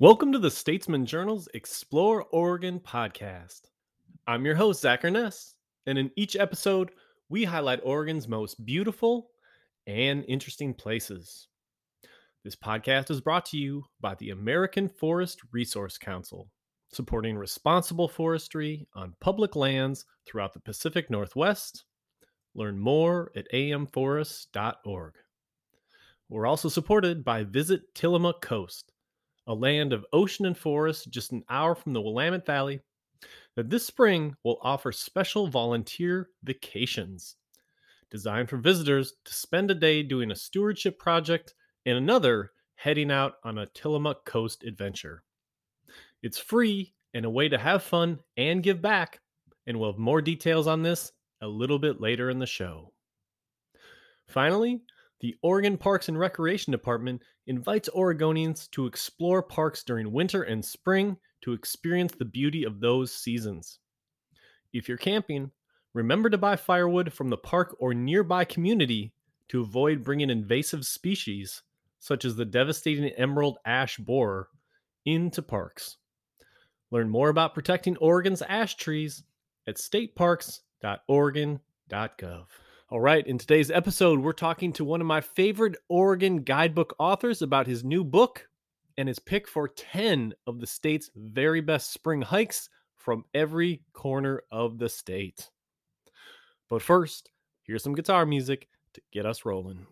Welcome to the Statesman Journal's Explore Oregon podcast. I'm your host, Zach Urness, and in each episode, we highlight Oregon's most beautiful and interesting places. This podcast is brought to you by the American Forest Resource Council, supporting responsible forestry on public lands throughout the Pacific Northwest. Learn more at amforests.org. We're also supported by Visit Tillamook Coast a land of ocean and forest just an hour from the Willamette Valley, that this spring will offer special volunteer vacations designed for visitors to spend a day doing a stewardship project and another heading out on a Tillamook Coast adventure. It's free and a way to have fun and give back, and we'll have more details on this a little bit later in the show. Finally, the Oregon Parks and Recreation Department invites Oregonians to explore parks during winter and spring to experience the beauty of those seasons. If you're camping, remember to buy firewood from the park or nearby community to avoid bringing invasive species, such as the devastating emerald ash borer, into parks. Learn more about protecting Oregon's ash trees at stateparks.oregon.gov. All right, in today's episode, we're talking to one of my favorite Oregon guidebook authors about his new book and his pick for 10 of the state's very best spring hikes from every corner of the state. But first, here's some guitar music to get us rolling.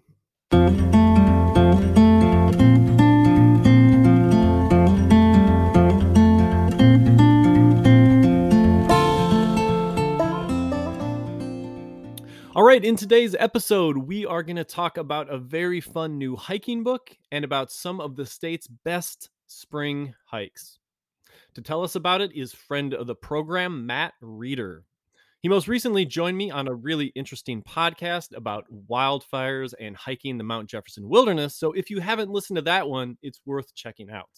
Right, in today's episode, we are going to talk about a very fun new hiking book and about some of the state's best spring hikes. To tell us about it is friend of the program, Matt Reeder. He most recently joined me on a really interesting podcast about wildfires and hiking the Mount Jefferson Wilderness. So if you haven't listened to that one, it's worth checking out.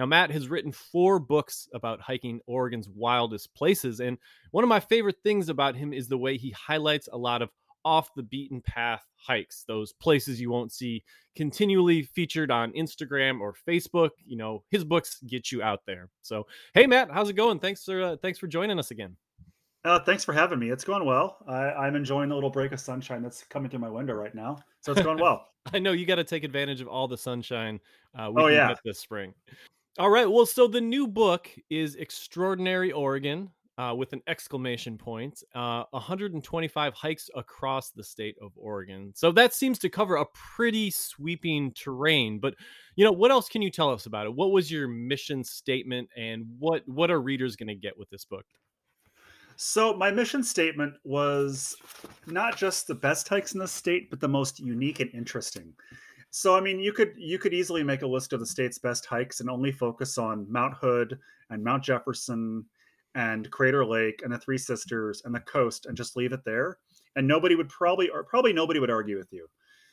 Now, Matt has written four books about hiking Oregon's wildest places. And one of my favorite things about him is the way he highlights a lot of off the beaten path hikes, those places you won't see continually featured on Instagram or Facebook. You know, his books get you out there. So, hey, Matt, how's it going? Thanks for uh, thanks for joining us again. Uh, thanks for having me. It's going well. I, am enjoying the little break of sunshine that's coming through my window right now. So it's going well. I know you got to take advantage of all the sunshine uh, we oh, yeah. this spring. All right. Well, so the new book is Extraordinary Oregon uh, with an exclamation point. Uh, 125 hikes across the state of Oregon. So that seems to cover a pretty sweeping terrain. But you know, what else can you tell us about it? What was your mission statement, and what what are readers going to get with this book? So my mission statement was not just the best hikes in the state, but the most unique and interesting. So I mean, you could you could easily make a list of the state's best hikes and only focus on Mount Hood and Mount Jefferson and Crater Lake and the Three Sisters and the coast and just leave it there. And nobody would probably or probably nobody would argue with you.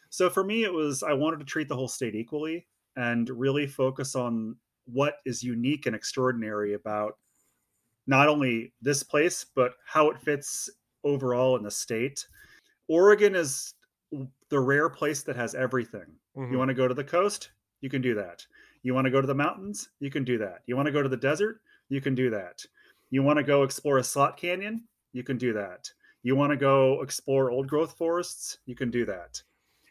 So for me, it was I wanted to treat the whole state equally and really focus on what is unique and extraordinary about not only this place but how it fits overall in the state. Oregon is the rare place that has everything. Mm-hmm. You want to go to the coast? You can do that. You want to go to the mountains? You can do that. You want to go to the desert? You can do that. You want to go explore a slot canyon? You can do that. You want to go explore old growth forests? You can do that.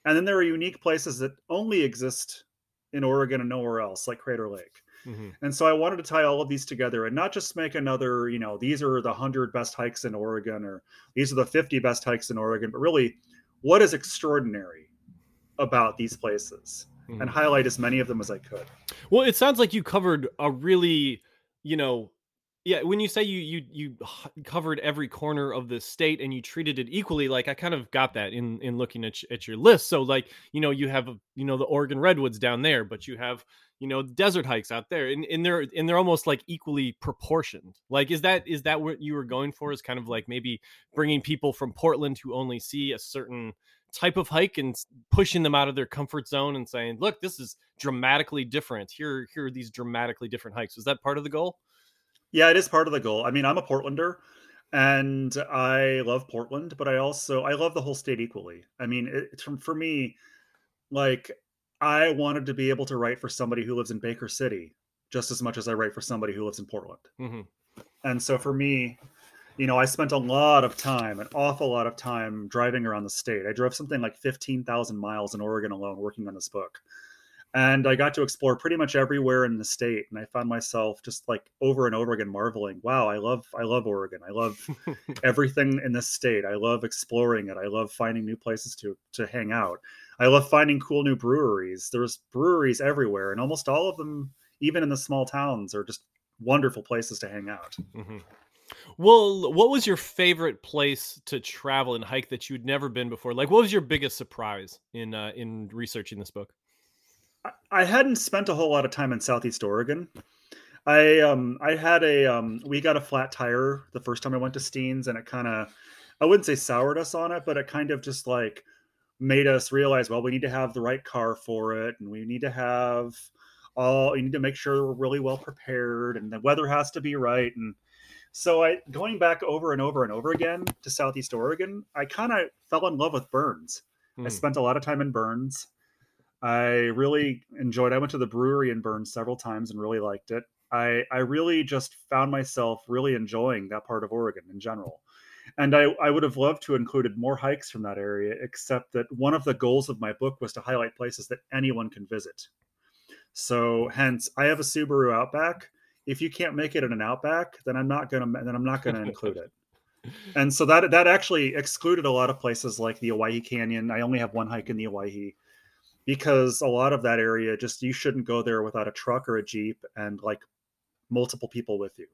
And then there are unique places that only exist in Oregon and nowhere else, like Crater Lake. Mm-hmm. And so I wanted to tie all of these together and not just make another, you know, these are the 100 best hikes in Oregon or these are the 50 best hikes in Oregon, but really what is extraordinary about these places mm-hmm. and highlight as many of them as I could. Well, it sounds like you covered a really, you know, yeah, when you say you you you covered every corner of the state and you treated it equally, like I kind of got that in in looking at at your list. So like, you know, you have you know the Oregon redwoods down there, but you have you know desert hikes out there and, and they're and they're almost like equally proportioned. Like is that is that what you were going for is kind of like maybe bringing people from portland who only see a certain type of hike and pushing them out of their comfort zone and saying look this is dramatically different. Here here are these dramatically different hikes. Was that part of the goal? Yeah it is part of the goal. I mean i'm a portlander and i love portland but i also i love the whole state equally. I mean it's from for me like I wanted to be able to write for somebody who lives in Baker City just as much as I write for somebody who lives in Portland. Mm-hmm. And so for me, you know, I spent a lot of time, an awful lot of time driving around the state. I drove something like 15,000 miles in Oregon alone working on this book. And I got to explore pretty much everywhere in the state. And I found myself just like over and over again marveling, wow, I love I love Oregon. I love everything in this state. I love exploring it. I love finding new places to to hang out. I love finding cool new breweries. There's breweries everywhere, and almost all of them, even in the small towns, are just wonderful places to hang out. Mm-hmm. Well, what was your favorite place to travel and hike that you'd never been before? Like, what was your biggest surprise in uh, in researching this book? I hadn't spent a whole lot of time in Southeast Oregon. I um I had a um we got a flat tire the first time I went to Steens and it kind of I wouldn't say soured us on it, but it kind of just like made us realize well we need to have the right car for it and we need to have all you need to make sure we're really well prepared and the weather has to be right and so I going back over and over and over again to Southeast Oregon, I kind of fell in love with Burns. Mm. I spent a lot of time in Burns. I really enjoyed. I went to the brewery in Burns several times and really liked it. I I really just found myself really enjoying that part of Oregon in general. And I, I would have loved to have included more hikes from that area, except that one of the goals of my book was to highlight places that anyone can visit. So hence I have a Subaru Outback. If you can't make it in an Outback, then I'm not gonna then I'm not gonna include it. And so that that actually excluded a lot of places like the Owyhee Canyon. I only have one hike in the Owyhee because a lot of that area just you shouldn't go there without a truck or a jeep and like multiple people with you.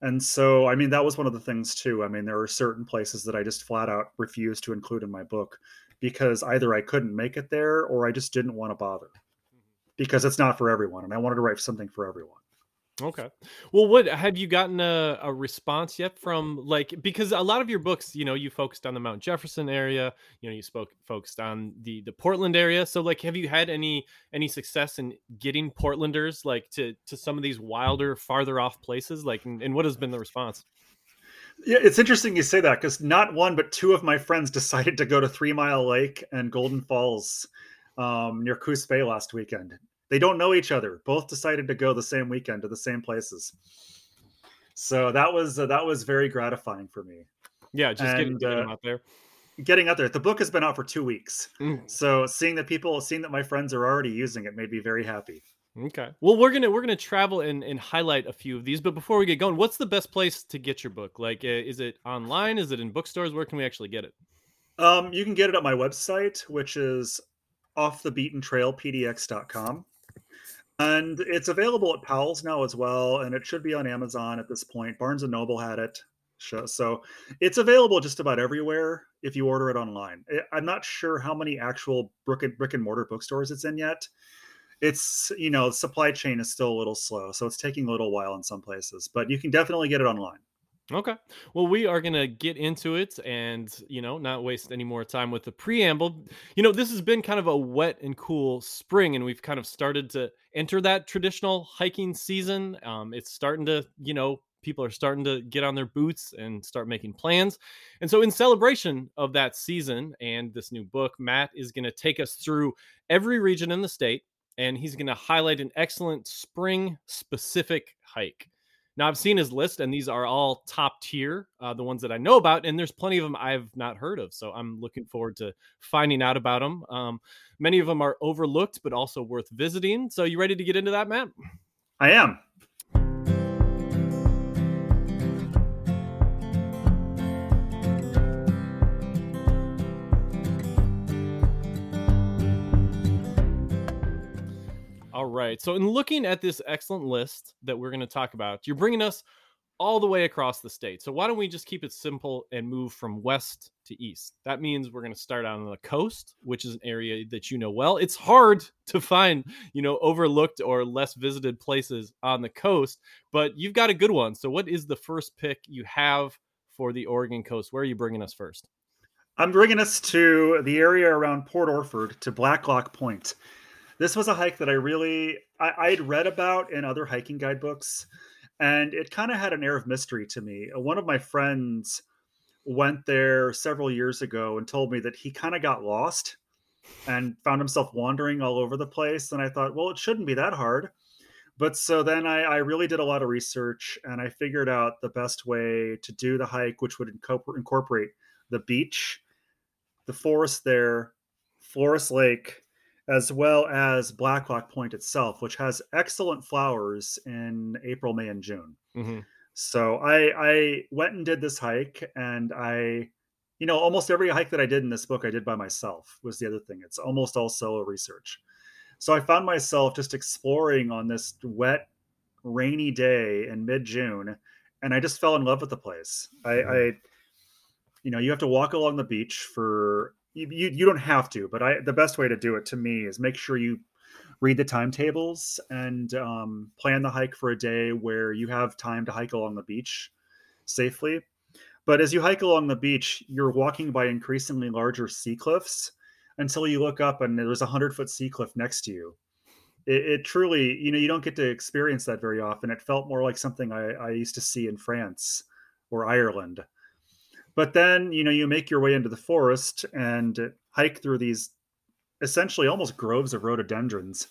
And so i mean that was one of the things too. I mean there are certain places that i just flat out refused to include in my book because either i couldn't make it there or i just didn't want to bother mm-hmm. because it's not for everyone and i wanted to write something for everyone Okay. Well, what have you gotten a, a response yet from like because a lot of your books, you know, you focused on the Mount Jefferson area, you know, you spoke focused on the the Portland area. So like have you had any any success in getting Portlanders like to to some of these wilder, farther off places? Like and, and what has been the response? Yeah, it's interesting you say that because not one but two of my friends decided to go to Three Mile Lake and Golden Falls um, near Coos Bay last weekend. They don't know each other. Both decided to go the same weekend to the same places. So that was uh, that was very gratifying for me. Yeah, just and, getting, uh, out there. Getting out there. The book has been out for two weeks, mm. so seeing that people, seeing that my friends are already using it, made me very happy. Okay. Well, we're gonna we're gonna travel and, and highlight a few of these, but before we get going, what's the best place to get your book? Like, uh, is it online? Is it in bookstores? Where can we actually get it? Um, you can get it at my website, which is offthebeatentrailpdx.com. And it's available at Powell's now as well, and it should be on Amazon at this point. Barnes and Noble had it, so it's available just about everywhere if you order it online. I'm not sure how many actual brick and, brick and mortar bookstores it's in yet. It's you know supply chain is still a little slow, so it's taking a little while in some places, but you can definitely get it online. Okay. Well, we are going to get into it and, you know, not waste any more time with the preamble. You know, this has been kind of a wet and cool spring, and we've kind of started to enter that traditional hiking season. Um, it's starting to, you know, people are starting to get on their boots and start making plans. And so, in celebration of that season and this new book, Matt is going to take us through every region in the state and he's going to highlight an excellent spring specific hike. Now I've seen his list, and these are all top tier, uh, the ones that I know about, and there's plenty of them I've not heard of. So I'm looking forward to finding out about them. Um, many of them are overlooked, but also worth visiting. So you ready to get into that, Matt? I am. All right. So, in looking at this excellent list that we're going to talk about, you're bringing us all the way across the state. So, why don't we just keep it simple and move from west to east? That means we're going to start out on the coast, which is an area that you know well. It's hard to find, you know, overlooked or less visited places on the coast, but you've got a good one. So, what is the first pick you have for the Oregon coast? Where are you bringing us first? I'm bringing us to the area around Port Orford to Blacklock Point this was a hike that I really I, I'd read about in other hiking guidebooks, and it kind of had an air of mystery to me. Uh, one of my friends went there several years ago and told me that he kind of got lost and found himself wandering all over the place. And I thought, well, it shouldn't be that hard. but so then I, I really did a lot of research and I figured out the best way to do the hike, which would incorporate the beach, the forest there, Floras Lake, as well as Blacklock Point itself, which has excellent flowers in April, May, and June. Mm-hmm. So I I went and did this hike, and I, you know, almost every hike that I did in this book I did by myself. Was the other thing. It's almost all solo research. So I found myself just exploring on this wet, rainy day in mid June, and I just fell in love with the place. I, mm-hmm. I, you know, you have to walk along the beach for you, you. You don't have to, but I. The best way to do it to me is make sure you read the timetables and um, plan the hike for a day where you have time to hike along the beach safely. But as you hike along the beach, you're walking by increasingly larger sea cliffs until you look up and there's a hundred foot sea cliff next to you. It, it, truly, you know, you don't get to experience that very often. It felt more like something I, I used to see in France or Ireland. But then, you know, you make your way into the forest and hike through these essentially almost groves of rhododendrons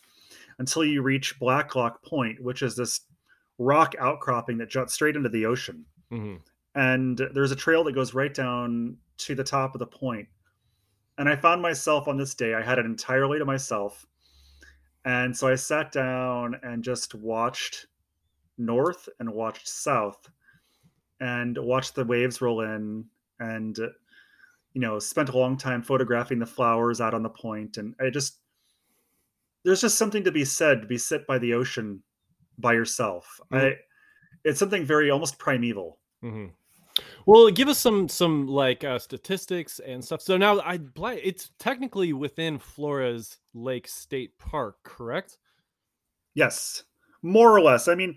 until you reach Blacklock Point, which is this rock outcropping that juts straight into the ocean. Mm-hmm. And there's a trail that goes right down to the top of the point and I found myself on this day, I had it entirely to myself. And so I sat down and just watched north and watched south and watched the waves roll in and, you know, spent a long time photographing the flowers out on the point. And I just, there's just something to be said to be sit by the ocean by yourself. Mm-hmm. I, it's something very almost primeval. Mm-hmm. Well, give us some some like uh, statistics and stuff. So now I it's technically within Floras Lake State Park, correct? Yes, more or less. I mean,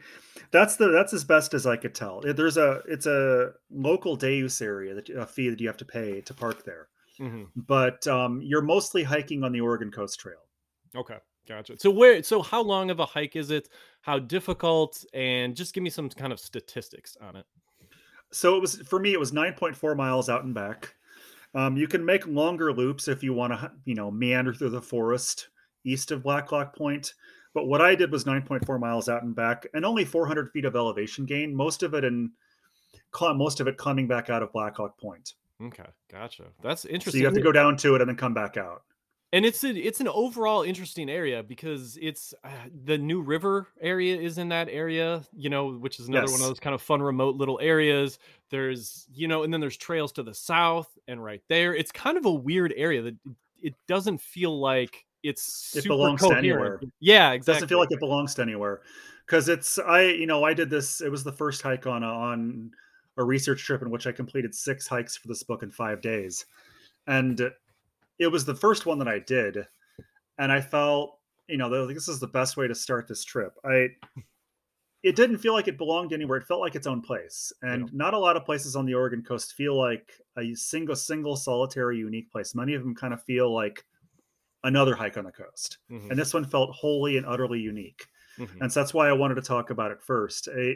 that's the that's as best as I could tell. There's a it's a local day use area that a fee that you have to pay to park there, mm-hmm. but um, you're mostly hiking on the Oregon Coast Trail. Okay, gotcha. So where so how long of a hike is it? How difficult? And just give me some kind of statistics on it so it was for me. It was nine point four miles out and back. Um, you can make longer loops if you want to, you know, meander through the forest east of Blacklock Point. But what I did was 9.4 miles out and back, and only 400 feet of elevation gain. Most of it in, most of it coming back out of Blacklock Point. Okay, gotcha. That's interesting. So you have to go down to it and then come back out and it's a, it's an overall interesting area because it's uh, the new river area is in that area you know which is another yes. one of those kind of fun remote little areas there's you know and then there's trails to the south and right there it's kind of a weird area that it doesn't feel like it's it belongs coherent. to anywhere yeah exactly it doesn't feel like it belongs to anywhere because it's i you know i did this it was the first hike on a, on a research trip in which i completed six hikes for this book in five days and it was the first one that I did, and I felt you know this is the best way to start this trip. I it didn't feel like it belonged anywhere. It felt like its own place, and yeah. not a lot of places on the Oregon coast feel like a single, single, solitary, unique place. Many of them kind of feel like another hike on the coast, mm-hmm. and this one felt wholly and utterly unique. Mm-hmm. And so that's why I wanted to talk about it first. I,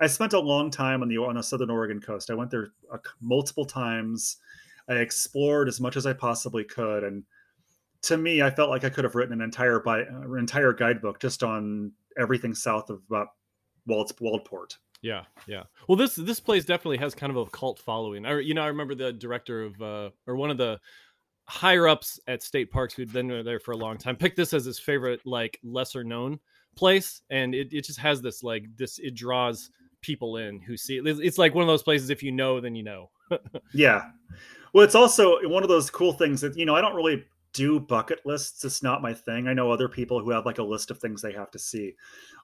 I spent a long time on the on the southern Oregon coast. I went there uh, multiple times. I explored as much as I possibly could, and to me, I felt like I could have written an entire by uh, entire guidebook just on everything south of uh, Wald, Waldport. Yeah, yeah. Well, this this place definitely has kind of a cult following. I you know I remember the director of uh, or one of the higher ups at state parks who'd been there for a long time picked this as his favorite like lesser known place, and it, it just has this like this it draws people in who see it. It's like one of those places if you know then you know. yeah. Well, it's also one of those cool things that you know I don't really do bucket lists. It's not my thing. I know other people who have like a list of things they have to see,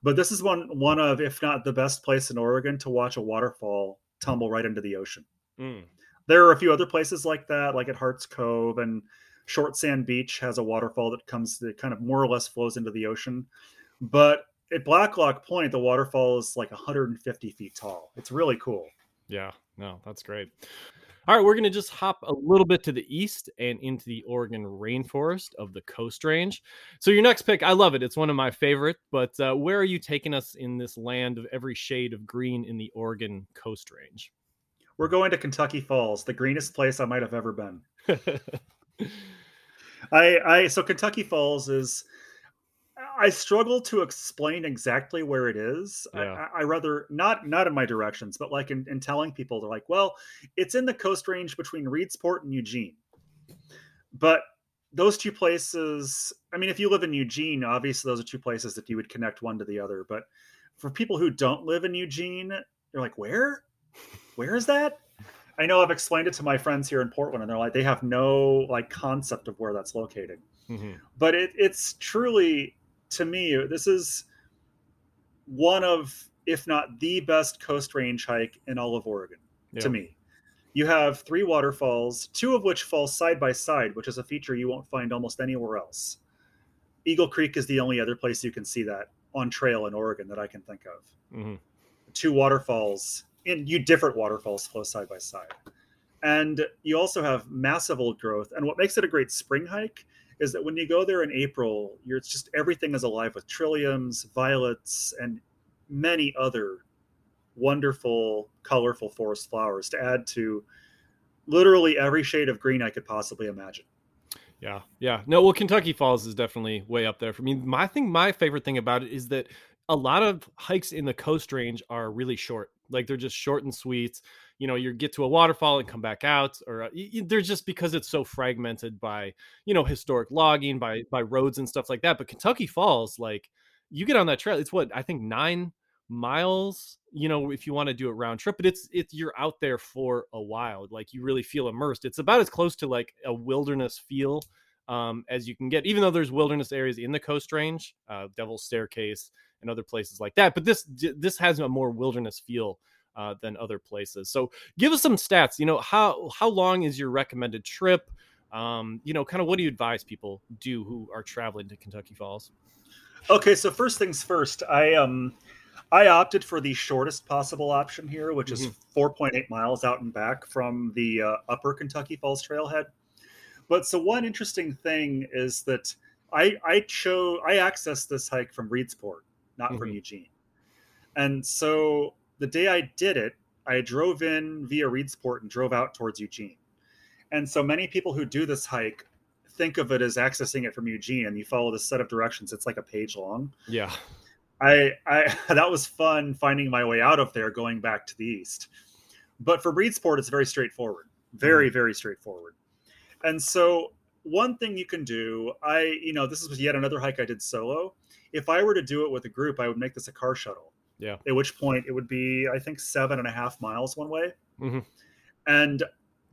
but this is one one of, if not the best place in Oregon to watch a waterfall tumble right into the ocean. Mm. There are a few other places like that, like at Hart's Cove and Short Sand Beach has a waterfall that comes that kind of more or less flows into the ocean. But at Blacklock Point, the waterfall is like 150 feet tall. It's really cool. Yeah, no, that's great. All right, we're going to just hop a little bit to the east and into the Oregon rainforest of the Coast Range. So, your next pick, I love it. It's one of my favorite, but uh, where are you taking us in this land of every shade of green in the Oregon Coast Range? We're going to Kentucky Falls, the greenest place I might have ever been. I, I, so Kentucky Falls is, I struggle to explain exactly where it is. Yeah. I, I rather not not in my directions, but like in, in telling people, they're like, well, it's in the coast range between Reedsport and Eugene. But those two places, I mean, if you live in Eugene, obviously those are two places that you would connect one to the other. But for people who don't live in Eugene, they're like, where? Where is that? I know I've explained it to my friends here in Portland, and they're like, they have no like concept of where that's located. Mhm. But it, it's truly, to me, this is one of, if not the best coast range hike in all of Oregon. Yeah. To me, you have three waterfalls, two of which fall side by side, which is a feature you won't find almost anywhere else. Eagle Creek is the only other place you can see that on trail in Oregon that I can think of Mhm. two waterfalls in you different waterfalls flow side by side and you also have massive old growth and what makes it a great spring hike is that when you go there in april you're it's just everything is alive with trilliums violets and many other wonderful colorful forest flowers to add to literally every shade of green i could possibly imagine Yeah, yeah. No, well, Kentucky Falls is definitely way up there for me. My thing, my favorite thing about it is that a lot of hikes in the coast range are really short. Like they're just short and sweet. You know, you get to a waterfall and come back out, or uh, they're just because it's so fragmented by you know historic logging, by by roads and stuff like that. But Kentucky Falls, like you get on that trail, it's what I think nine miles you know if you want to do a round trip but it's it's you're out there for a while like you really feel immersed it's about as close to like a wilderness feel um, as you can get even though there's wilderness areas in the coast range uh, devil's staircase and other places like that but this this has a more wilderness feel uh, than other places. So give us some stats you know how how long is your recommended trip? Um, you know kind of what do you advise people do who are traveling to kentucky falls? Okay, so first things first, I um I opted for the shortest possible option here, which is 4.8 miles out and back from the uh, Upper Kentucky Falls Trailhead. But so one interesting thing is that I I chose I accessed this hike from Reedsport, not from Mhm. Eugene. And so the day I did it, I drove in via Reedsport and drove out towards Eugene. And so many people who do this hike think of it as accessing it from Eugene and you follow this set of directions. It's like a page long. yeah I, I that was fun finding my way out of there going back to the east. But for Reedsport, it's very straightforward. Very, very straightforward. And so one thing you can do, I, you know, this is yet another hike I did solo. If I were to do it with a group, I would make this a car shuttle. Yeah. At which point it would be, I think, seven and a half miles one way. Mhm. And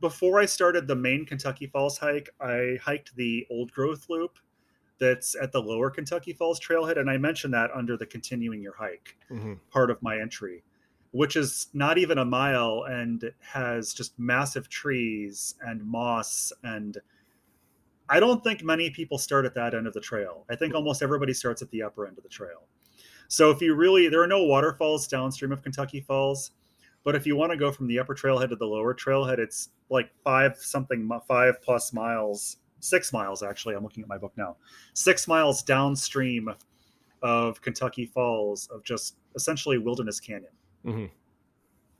before I started the main Kentucky Falls hike, I hiked the old growth loop that's at the lower Kentucky Falls trailhead. And I mentioned that under the continuing your hike Mhm. part of my entry, which is not even a mile and has just massive trees and moss. And I don't think many people start at that end of the trail. I think almost everybody starts at the upper end of the trail. So if you really, there are no waterfalls downstream of Kentucky Falls. But if you want to go from the upper trailhead to the lower trailhead, it's like five something, five plus miles, six miles actually. I'm looking at my book now. Six miles downstream of Kentucky Falls of just essentially wilderness canyon. Mhm.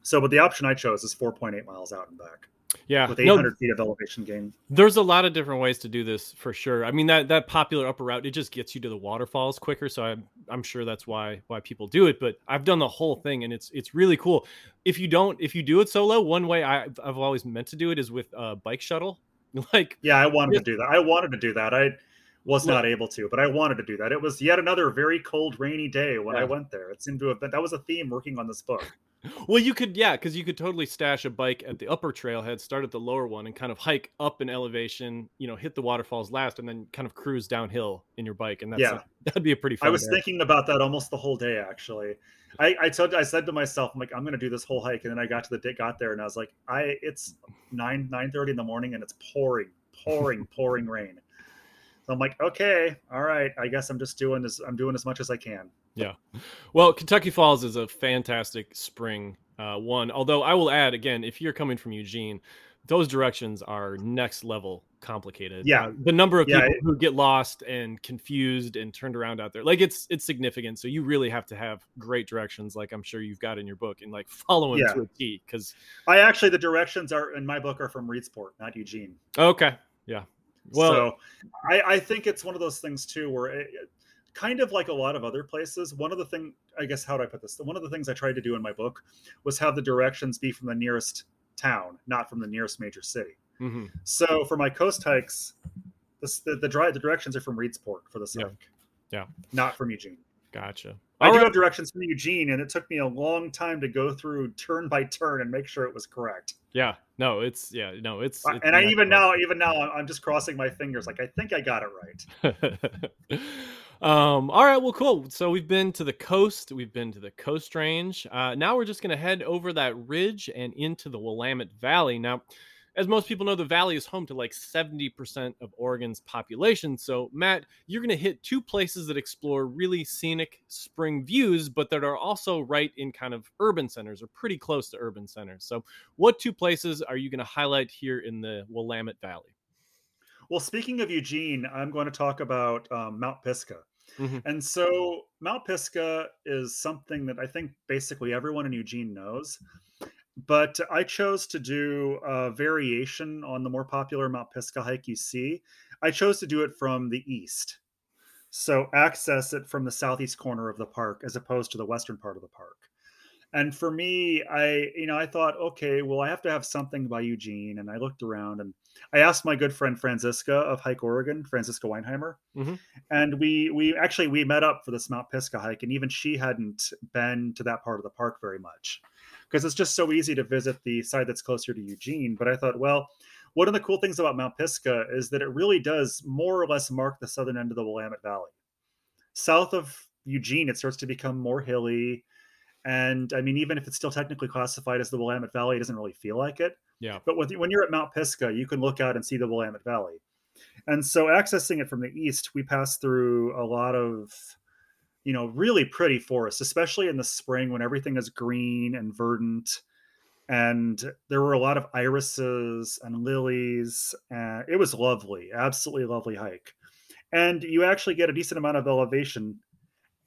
So, but the option I chose is 4.8 miles out and back yeah with No, 800 feet of elevation gain. There's a lot of different ways to do this for sure. I mean that that popular upper route it just gets you to the waterfalls quicker, so I'm I'm sure that's why why people do it. But I've done the whole thing and it's it's really cool. If you don't if you do it solo, one way I I've always meant to do it is with a bike shuttle. Like Yeah, I wanted to do that. I wanted to do that. I was not able to, but I wanted to do that. It was yet another very cold, rainy day when I went there. It seemed to have been that was a theme working on this book. Well, you could yeah, because you could totally stash a bike at the upper trailhead, start at the lower one, and kind of hike up an elevation. You know, hit the waterfalls last, and then kind of cruise downhill in your bike, and that's Yeah. that'd be a pretty. fun I was day. thinking about that almost the whole day. Actually, I I told I said to myself, I'm like, I'm going to do this whole hike, and then I got to the got there, and I was like, I it's nine nine thirty in the morning, and it's pouring, pouring, pouring rain. So I'm like, okay, all right. I guess I'm just doing this. I'm doing as much as I can. Well, Kentucky Falls is a fantastic spring uh, one. Although I will add again, if you're coming from Eugene, those directions are next level complicated. Yeah. Uh, the number of Yeah, people who get lost and confused and turned around out there, like it's it's significant. So you really have to have great directions, like I'm sure you've got in your book, and like follow them Yeah. to a T. Because I actually the directions are in my book are from Reedsport, not Eugene. okay, yeah, well, so I, I think it's one of those things too where it, kind of like a lot of other places, one of the thing I guess how do I put this? One of the things I tried to do in my book was have the directions be from the nearest town, not from the nearest major city. Mm-hmm. So for my coast hikes, this, the the, dry, the directions are from Reedsport for the Yeah. hike. Yeah. Not from Eugene. Gotcha. I All do right. have directions from Eugene, and it took me a long time to go through turn by turn and make sure it was correct. Yeah. No, it's yeah. No, it's. It's and I even now, even now, I'm just crossing my fingers. Like I think I got it right. um all right well cool. So we've been to the coast we've been to the coast range. Uh now we're just going to head over that ridge and into the willamette valley. Now as most people know the valley is home to like 70% of oregon's population. So matt you're going to hit two places that explore really scenic spring views but that are also right in kind of urban centers or pretty close to urban centers. So what two places are you going to highlight here in the willamette valley? Well, speaking of Eugene, I'm going to talk about um, Mount Pisgah. Mhm. And so Mount Pisgah is something that I think basically everyone in Eugene knows. But I chose to do a variation on the more popular Mount Pisgah hike you see. I chose to do it from the east. So access it from the southeast corner of the park as opposed to the western part of the park. And for me, I, you know, I thought, okay, well, I have to have something by Eugene. And I looked around and I asked my good friend Franziska of Hike Oregon, Franziska Weinheimer, Mhm. and we we actually we met up for this Mount Pisgah hike, and even she hadn't been to that part of the park very much because it's just so easy to visit the side that's closer to Eugene. But I thought, well, one of the cool things about Mount Pisgah is that it really does more or less mark the southern end of the Willamette Valley. South of Eugene, it starts to become more hilly. And I mean, even if it's still technically classified as the Willamette Valley, it doesn't really feel like it. yeah But with, when you're at Mount Pisgah, you can look out and see the Willamette Valley. And so, accessing it from the east, we pass through a lot of, you know, really pretty forests, especially in the spring when everything is green and verdant. And there were a lot of irises and lilies. And it was lovely, absolutely lovely hike. And you actually get a decent amount of elevation.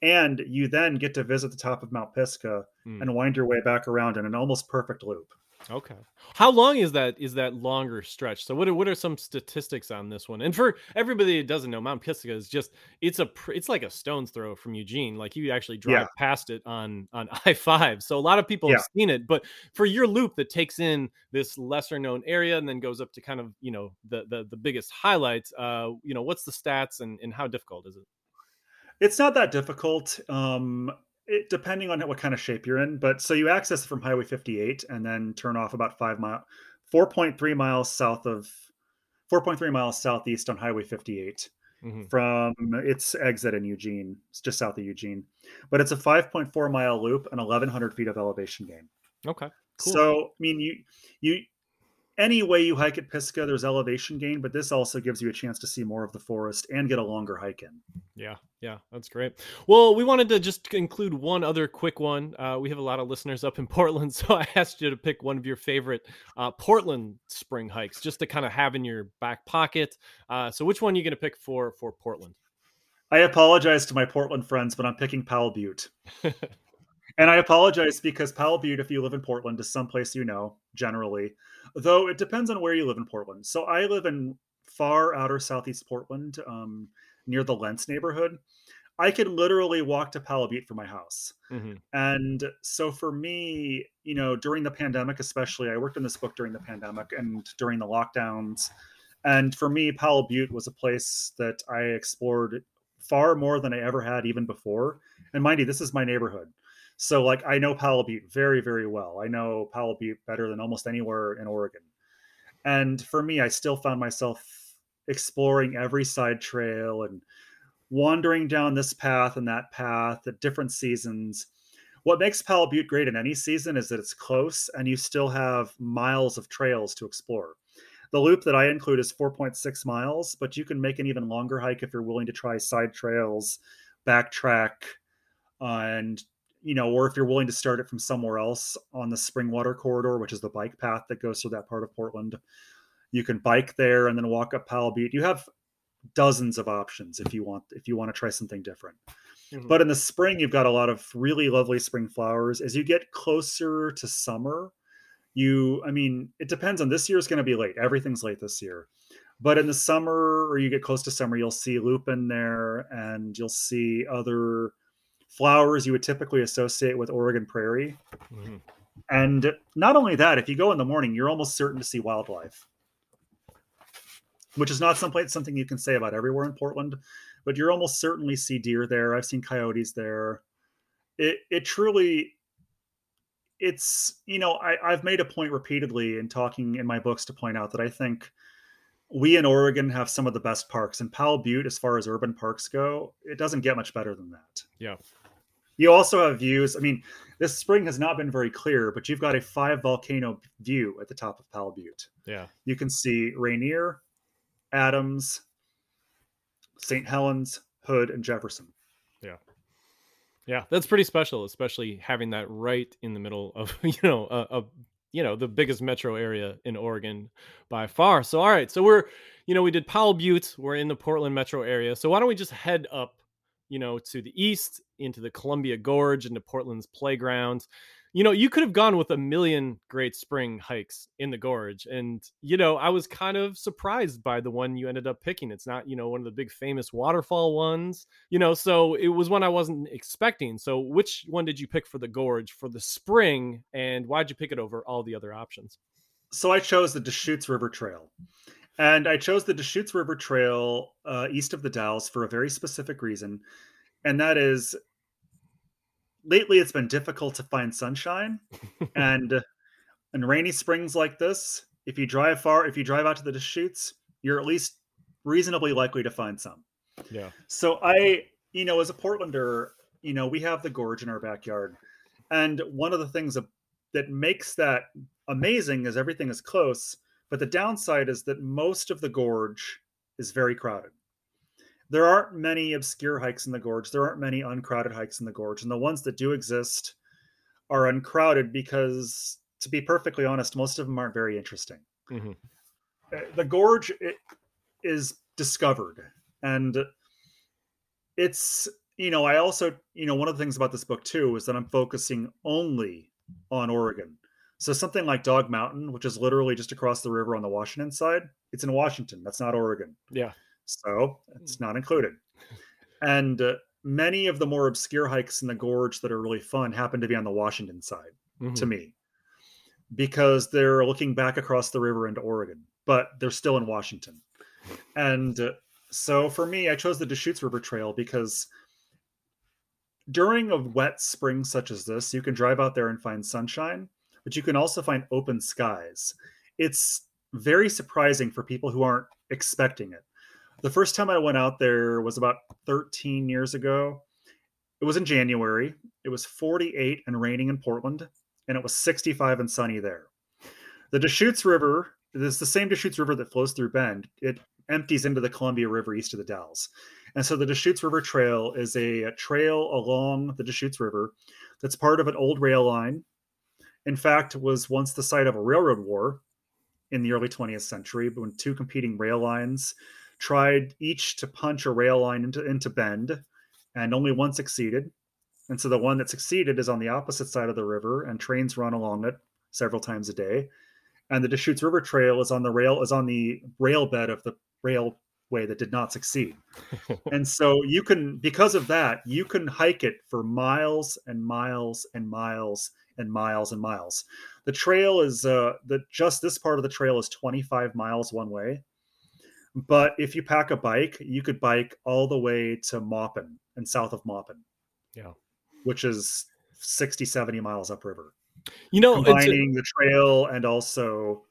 And you then get to visit the top of Mount Pisgah Hmm. and wind your way back around in an almost perfect loop. Okay. How long is that is that longer stretch? So what are what are some statistics on this one? And for everybody that doesn't know, Mount Pisgah is just it's a it's like a stone's throw from Eugene. Like you actually drive Yeah. past it on on I-5. So a lot of people have seen it, but for your loop that takes in this lesser known area and then goes up to kind of, you know, the the, the biggest highlights, uh, you know, what's the stats and and how difficult is it? It's not that difficult. Um, it, depending on what kind of shape you're in, but so you access it from Highway 58 and then turn off about five mile, 4.3 miles south of, 4.3 miles southeast on Highway 58 Mhm. from its exit in Eugene. It's just south of Eugene, but it's a 5.4 mile loop and 1,100 feet of elevation gain. Okay. Cool. So, I mean, you you any way you hike at Pisgah, there's elevation gain, but this also gives you a chance to see more of the forest and get a longer hike in. Yeah, yeah, that's great. Well, we wanted to just include one other quick one. Uh, we have a lot of listeners up in Portland, so I asked you to pick one of your favorite uh, Portland spring hikes, just to kind of have in your back pocket. Uh, so, which one are you going to pick for for Portland? I apologize to my Portland friends, but I'm picking Powell Butte. and I apologize because Powell Butte, if you live in Portland, is someplace you know generally, though it depends on where you live in Portland. So I live in far outer southeast Portland, um, near the Lents neighborhood. I could literally walk to Powell Butte from my house. Mhm. And so for me, you know, during the pandemic, especially, I worked on this book during the pandemic and during the lockdowns. And for me, Powell Butte was a place that I explored far more than I ever had even before. And mind you, this is my neighborhood. So like I know Powell Butte very, very well. I know Powell Butte better than almost anywhere in Oregon. And for me, I still found myself exploring every side trail and wandering down this path and that path at different seasons. What makes Powell Butte great in any season is that it's close and you still have miles of trails to explore. The loop that I include is 4.6 miles, but you can make an even longer hike if you're willing to try side trails, backtrack, and you know, or if you're willing to start it from somewhere else on the Springwater corridor, which is the bike path that goes through that part of Portland. You can bike there and then walk up Powell Butte. You have dozens of options if you want if you want to try something different. Mhm. But in the spring, you've got a lot of really lovely spring flowers. As you get closer to summer, you, I mean, it depends on this year is going to be late. Everything's late this year. But in the summer, or you get close to summer, you'll see lupin there, and you'll see other flowers you would typically associate with Oregon prairie. Mm-hmm. And not only that, if you go in the morning, you're almost certain to see wildlife, which is not someplace something you can say about everywhere in Portland, but you're almost certainly see deer there. I've seen coyotes there. It it truly it's you know I, I've made a point repeatedly in talking in my books to point out that I think we in Oregon have some of the best parks, and Powell Butte, as far as urban parks go, it doesn't get much better than that. Yeah. You also have views. I mean, this spring has not been very clear, but you've got a five volcano view at the top of Powell Butte. Yeah. You can see Rainier, Adams, St. Helens, Hood, and Jefferson. Yeah. Yeah, that's pretty special, especially having that right in the middle of you know a, a you know the biggest metro area in Oregon by far. So all right, so we're you know we did Powell Butte, we're in the Portland metro area. So why don't we just head up, you know, to the east into the Columbia Gorge into Portland's playground you know, you could have gone with a million great spring hikes in the gorge. And, you know, I was kind of surprised by the one you ended up picking. It's not, you know, one of the big famous waterfall ones, you know, so it was one I wasn't expecting. So, which one did you pick for the gorge for the spring? And why'd you pick it over all the other options? So, I chose the Deschutes River Trail. And I chose the Deschutes River Trail uh, east of the Dalles for a very specific reason. And that is lately it's been difficult to find sunshine and in rainy springs like this. If you drive far if you drive out to the deschutes you're at least reasonably likely to find some. Yeah. So i you know as a portlander you know we have the gorge in our backyard. And one of the things that makes that amazing is everything is close but the downside is that most of the gorge is very crowded there aren't many obscure hikes in the gorge. There aren't many uncrowded hikes in the gorge, and the ones that do exist are uncrowded because, to be perfectly honest, most of them aren't very interesting. Mm-hmm. Uh, the gorge is discovered, and it's you know I also you know one of the things about this book too is that I'm focusing only on Oregon. So something like Dog Mountain, which is literally just across the river on the Washington side, it's in Washington. That's not Oregon. Yeah. So it's not included. And uh, many of the more obscure hikes in the gorge that are really fun happen to be on the Washington side mm-hmm. to me because they're looking back across the river into Oregon, but they're still in Washington. And uh, so for me, I chose the Deschutes River Trail because during a wet spring such as this, you can drive out there and find sunshine, but you can also find open skies. It's very surprising for people who aren't expecting it. The first time I went out there was about 13 years ago. It was in January. It was 48 and raining in Portland, and it was 65 and sunny there. The Deschutes River is the same Deschutes River that flows through Bend. It empties into the Columbia River east of the Dalles. And so the Deschutes River Trail is a, a trail along the Deschutes River that's part of an old rail line. In fact, was once the site of a railroad war in the early 20th century when two competing rail lines tried each to punch a rail line into, into Bend, and only one succeeded. And so the one that succeeded is on the opposite side of the river, and trains run along it several times a day. And the Deschutes River Trail is on the rail is on the rail bed of the railway that did not succeed. and so you can, because of that, you can hike it for miles and miles and miles and miles and miles. The trail is uh, the just this part of the trail is 25 miles one way, but if you pack a bike, you could bike all the way to Maupin and south of Maupin. Yeah. Which is 60, 70 miles upriver. You know, combining a, the trail and also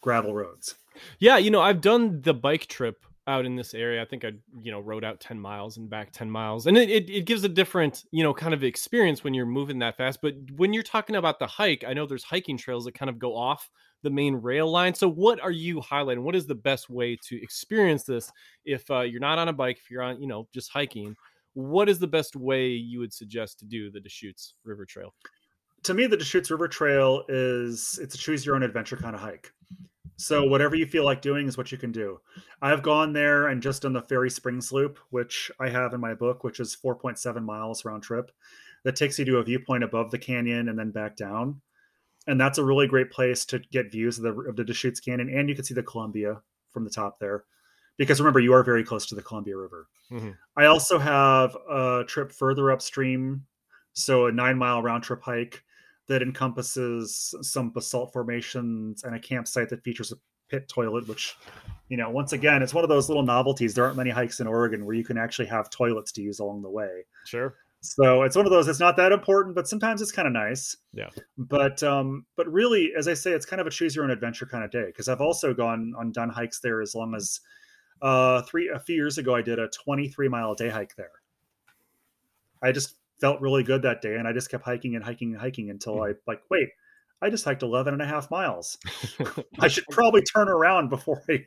gravel roads. Yeah, you know, I've done the bike trip out in this area. I think I, you know, rode out 10 miles and back 10 miles. And it, it, it, gives a different, you know, kind of experience when you're moving that fast. But when you're talking about the hike, I know there's hiking trails that kind of go off the main rail line. So, what are you highlighting? What is the best way to experience this if uh, you're not on a bike, if you're on, you know, just hiking? What is the best way you would suggest to do the Deschutes River Trail? To me, the Deschutes River Trail is it's a choose your own adventure kind of hike. So whatever you feel like doing is what you can do. I've gone there and just done the Ferry Springs Loop, which I have in my book, which is 4.7 miles round trip. That takes you to a viewpoint above the canyon and then back down and that's a really great place to get views of the of the Deschutes Canyon, and you can see the Columbia from the top there. because remember you are very close to the Columbia River. Mm-hmm. I also have a trip further upstream, so a nine mile round trip hike that encompasses some basalt formations and a campsite that features a pit toilet, which, you know, once again, it's one of those little novelties. There aren't many hikes in Oregon where you can actually have toilets to use along the way. Sure. So it's one of those. It's not that important, but sometimes it's kind of nice. Yeah. But um, but really, as I say, it's kind of a choose your own adventure kind of day because I've also gone on done hikes there as long as uh three a few years ago I did a 23 mile day hike there. I just felt really good that day and I just kept hiking and hiking and hiking until I like wait I just hiked 11 and a half miles. I should probably turn around before I,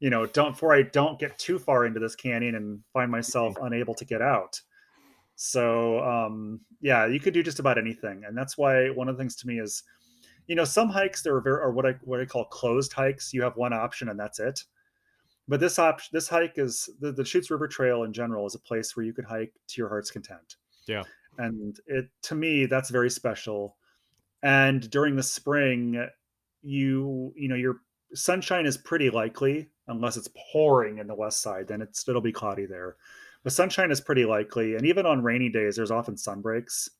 you know, don't before I don't get too far into this canyon and find myself unable to get out. So, um, yeah, you could do just about anything, and that's why one of the things to me is, you know, some hikes there are, very, are what I what I call closed hikes. You have one option and that's it. But this option, this hike is the, the Deschutes River Trail in general is a place where you could hike to your heart's content. Yeah, and it to me that's very special. And during the spring you you know your sunshine is pretty likely unless it's pouring in the west side then it's it'll be cloudy there. But sunshine is pretty likely and even on rainy days there's often sun breaks.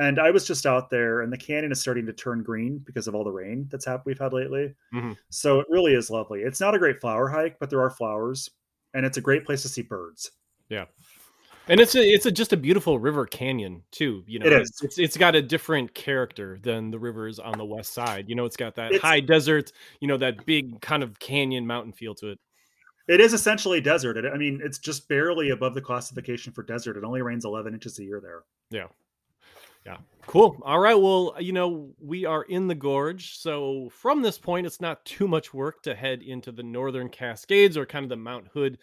And i was just out there and the canyon is starting to turn green because of all the rain that's happened we've had lately. Mm-hmm. so it really is lovely. It's not a great flower hike but there are flowers and it's a great place to see birds. Yeah and it's a it's a, just a beautiful river canyon too. You know, it is. It's it's got a different character than the rivers on the west side. You know, it's got that It's- high desert. You know, that big kind of canyon mountain feel to it. It is essentially desert. It, I mean, it's just barely above the classification for desert. It only rains 11 inches a year there. Yeah. Yeah. Cool. All right. Well, you know, we are in the gorge. So from this point, it's not too much work to head into the northern Cascades or kind of the Mount Hood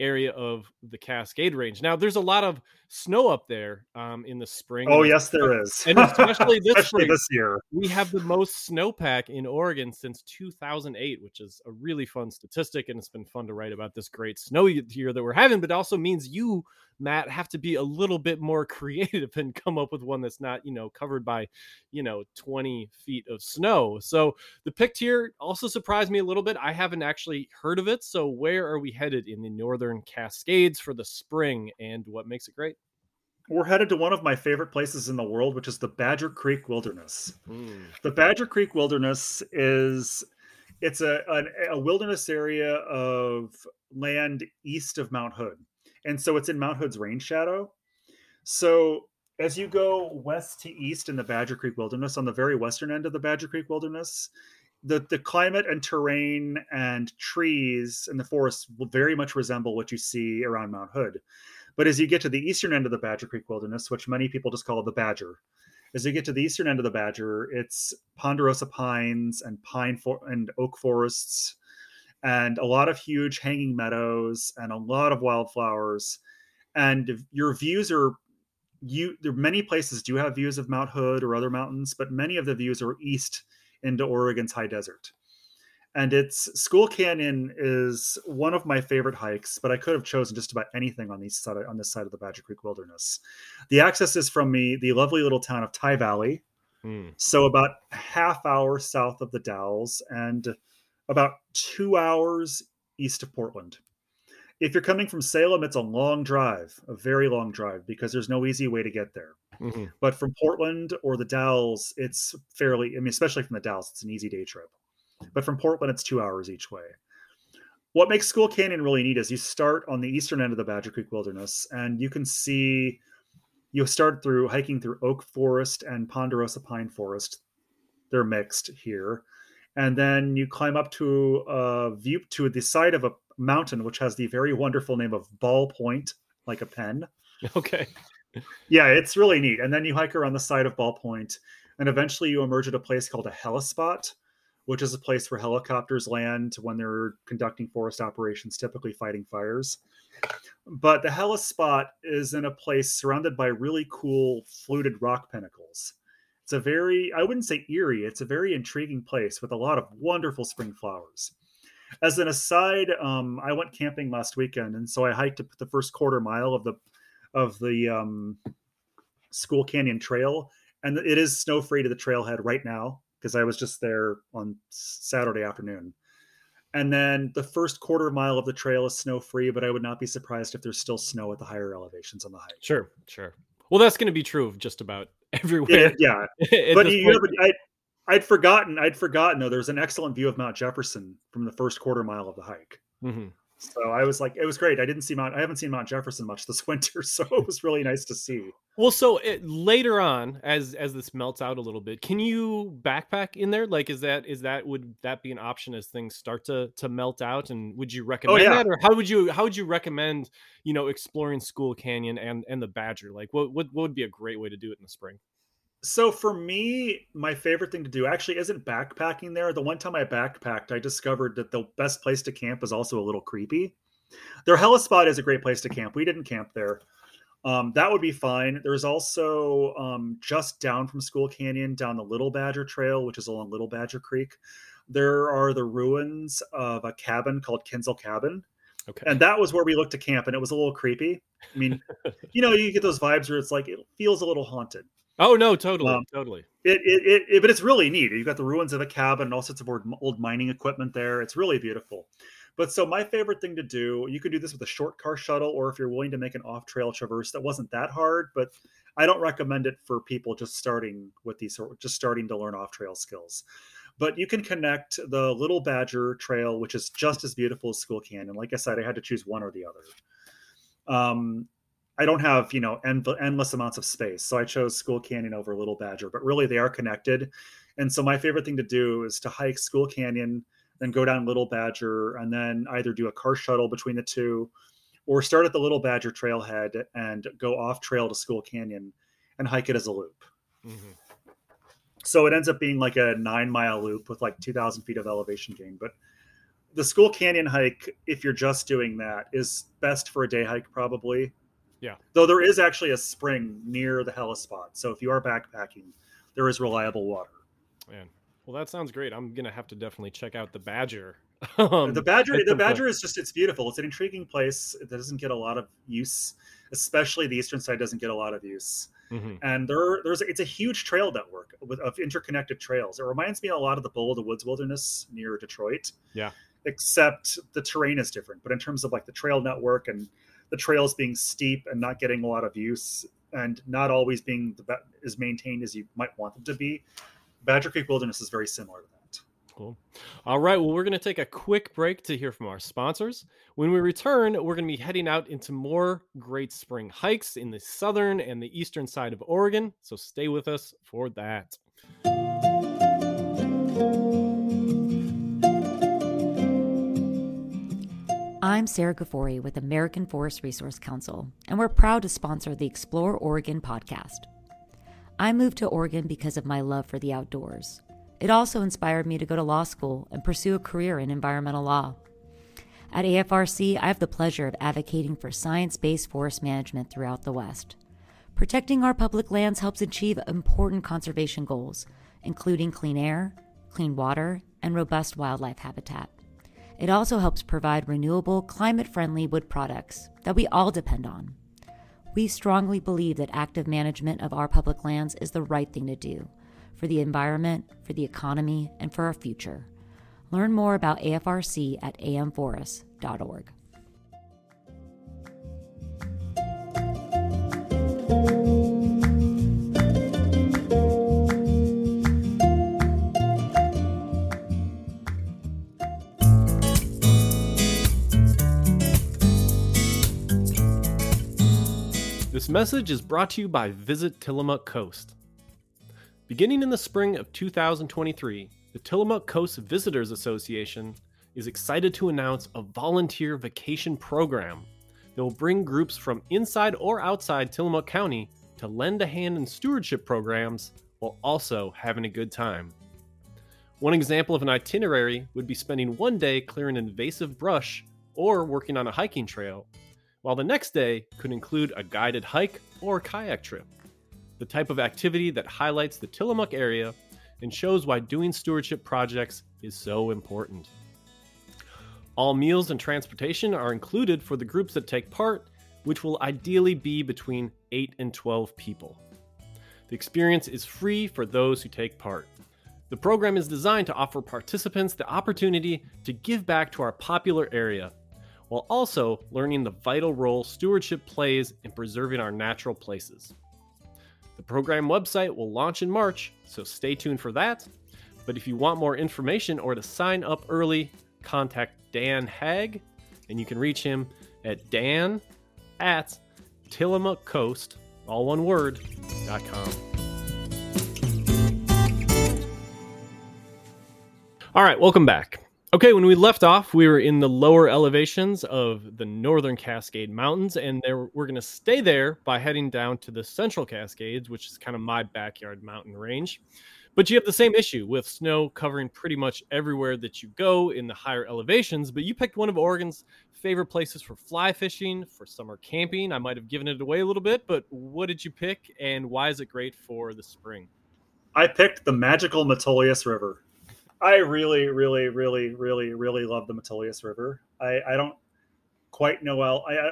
area of the Cascade Range. Now, there's a lot of snow up there um, in the spring. Oh, yes, there is. And especially this especially spring. this year. we have the most snowpack in Oregon since 2008, which is a really fun statistic. And it's been fun to write about this great snow year that we're having, but also means you, Matt, have to be a little bit more creative and come up with one that's not, you know, covered by, you know, 20 feet of snow. So the pick here also surprised me a little bit. I haven't actually heard of it. So where are we headed in the Northern Cascades for the spring and what makes it great? We're headed to one of my favorite places in the world, which is the Badger Creek Wilderness. Mm. The Badger Creek Wilderness is it's a, a, a wilderness area of land east of Mount Hood. And so it's in Mount Hood's rain shadow. So as you go west to east in the Badger Creek Wilderness, on the very western end of the Badger Creek Wilderness, the, the climate and terrain and trees and the forests will very much resemble what you see around Mount Hood. But as you get to the eastern end of the Badger Creek Wilderness, which many people just call the Badger, as you get to the eastern end of the Badger, it's ponderosa pines and pine for- and oak forests, and a lot of huge hanging meadows and a lot of wildflowers. And your views are you. There many places do have views of Mount Hood or other mountains, but many of the views are east into Oregon's high desert. And it's School Canyon is one of my favorite hikes, but I could have chosen just about anything on these side on this side of the Badger Creek Wilderness. The access is from me, the lovely little town of Tygh Valley, Mm. so about half hour south of the Dalles and about two hours east of Portland. If you're coming from Salem, it's a long drive, a very long drive, because there's no easy way to get there. Mhm. But from Portland or the Dalles, it's fairly, I mean, especially from the Dalles, it's an easy day trip. But from Portland, it's two hours each way. What makes School Canyon really neat is you start on the eastern end of the Badger Creek Wilderness, and you can see you start through hiking through oak forest and ponderosa pine forest. They're mixed here. And then you climb up to a view to the side of a mountain, which has the very wonderful name of Ball Point, like a pen. Okay. Yeah, it's really neat. And then you hike around the side of Ball Point, and eventually you emerge at a place called a helispot, which is a place where helicopters land when they're conducting forest operations, typically fighting fires. But the helispot is in a place surrounded by really cool fluted rock pinnacles. It's a very, I wouldn't say eerie, it's a very intriguing place with a lot of wonderful spring flowers. As an aside, um, I went camping last weekend, and so I hiked the first quarter mile of the of the um, School Canyon Trail, and it is snow free to the trailhead right now because I was just there on Saturday afternoon. And then the first quarter mile of the trail is snow free, but I would not be surprised if there's still snow at the higher elevations on the hike. Sure, sure. Well, that's going to be true of just about everywhere. Yeah, yeah. but you know, I, I'd forgotten. I'd forgotten though. There's an excellent view of Mount Jefferson from the first quarter mile of the hike. Mm-hmm. So I was like, it was great. I didn't see Mount. I haven't seen Mount Jefferson much this winter, so it was really nice to see. Well, so it, later on, as as this melts out a little bit, can you backpack in there? Like, is that is that would that be an option as things start to to melt out? And would you oh, recommend oh, yeah. that, or how would you how would you recommend you know exploring School Canyon and and the Badger? Like, what what, what would be a great way to do it in the spring? So for me, my favorite thing to do actually isn't backpacking there. The one time I backpacked, I discovered that the best place to camp is also a little creepy. Their helispot is a great place to camp. We didn't camp there. Um, that would be fine. There's also um, just down from School Canyon, down the Little Badger Trail, which is along Little Badger Creek. There are the ruins of a cabin called Kinzel Cabin. Okay. And that was where we looked to camp, and it was a little creepy. I mean, you know, you get those vibes where it's like it feels a little haunted. Oh no, totally, um, totally. It, it, it, but it's really neat. You've got the ruins of a cabin and all sorts of old, mining equipment there. It's really beautiful. But so my favorite thing to do, you could do this with a short car shuttle, or if you're willing to make an off-trail traverse, that wasn't that hard. But I don't recommend it for people just starting with these, just starting to learn off-trail skills. But you can connect the Little Badger Trail, which is just as beautiful as School Canyon. Like I said, I had to choose one or the other. Um, I don't have you know end, endless amounts of space, so I chose School Canyon over Little Badger. But really, they are connected, and so my favorite thing to do is to hike School Canyon, then go down Little Badger, and then either do a car shuttle between the two, or start at the Little Badger trailhead and go off trail to School Canyon and hike it as a loop. Mm-hmm. So it ends up being like a nine mile loop with like 2,000 feet of elevation gain. But the School Canyon hike, if you're just doing that, is best for a day hike probably yeah. Though there is actually a spring near the helispot. So if you are backpacking, there is reliable water. Man. Well, that sounds great. I'm gonna have to definitely check out the Badger. um, the Badger, the Badger is just it's beautiful. It's an intriguing place that doesn't get a lot of use, especially the eastern side doesn't get a lot of use. Mm-hmm. And there, there's it's a huge trail network with, of interconnected trails. It reminds me a lot of the Bull of the Woods Wilderness near Detroit. Yeah. Except the terrain is different, but in terms of like the trail network and the trails being steep and not getting a lot of use and not always being the as maintained as you might want them to be. Badger Creek Wilderness is very similar to that. Cool. All right. Well, we're going to take a quick break to hear from our sponsors. When we return, we're going to be heading out into more great spring hikes in the southern and the eastern side of Oregon. So stay with us for that. I'm Sarah Gafori with American Forest Resource Council, and we're proud to sponsor the Explore Oregon podcast. I moved to Oregon because of my love for the outdoors. It also inspired me to go to law school and pursue a career in environmental law. At AFRC, I have the pleasure of advocating for science based forest management throughout the West. Protecting our public lands helps achieve important conservation goals, including clean air, clean water, and robust wildlife habitat. It also helps provide renewable, climate friendly wood products that we all depend on. We strongly believe that active management of our public lands is the right thing to do for the environment, for the economy, and for our future. Learn more about AFRC at amforests.org. This message is brought to you by Visit Tillamook Coast. Beginning in the spring of 2023, the Tillamook Coast Visitors Association is excited to announce a volunteer vacation program that will bring groups from inside or outside Tillamook County to lend a hand in stewardship programs while also having a good time. One example of an itinerary would be spending one day clearing invasive brush or working on a hiking trail while the next day could include a guided hike or kayak trip, the type of activity that highlights the Tillamook area and shows why doing stewardship projects is so important. All meals and transportation are included for the groups that take part, which will ideally be between 8 and 12 people. The experience is free for those who take part. The program is designed to offer participants the opportunity to give back to our popular area, while also learning the vital role stewardship plays in preserving our natural places. The program website will launch in March, so stay tuned for that. But if you want more information or to sign up early, contact Dan Haag, and you can reach him at dan at Tillamook Coast, all one word, dot com. All right, welcome back. Okay, when we left off, we were in the lower elevations of the northern Cascade Mountains, and there, we're going to stay there by heading down to the central Cascades, which is kind of my backyard mountain range. But you have the same issue with snow covering pretty much everywhere that you go in the higher elevations. But you picked one of Oregon's favorite places for fly fishing, for summer camping. I might have given it away a little bit, but what did you pick, and why is it great for the spring? I picked the magical Metolius River. I really, really, really, really, really love the Metolius River. I, I don't quite know well. I, I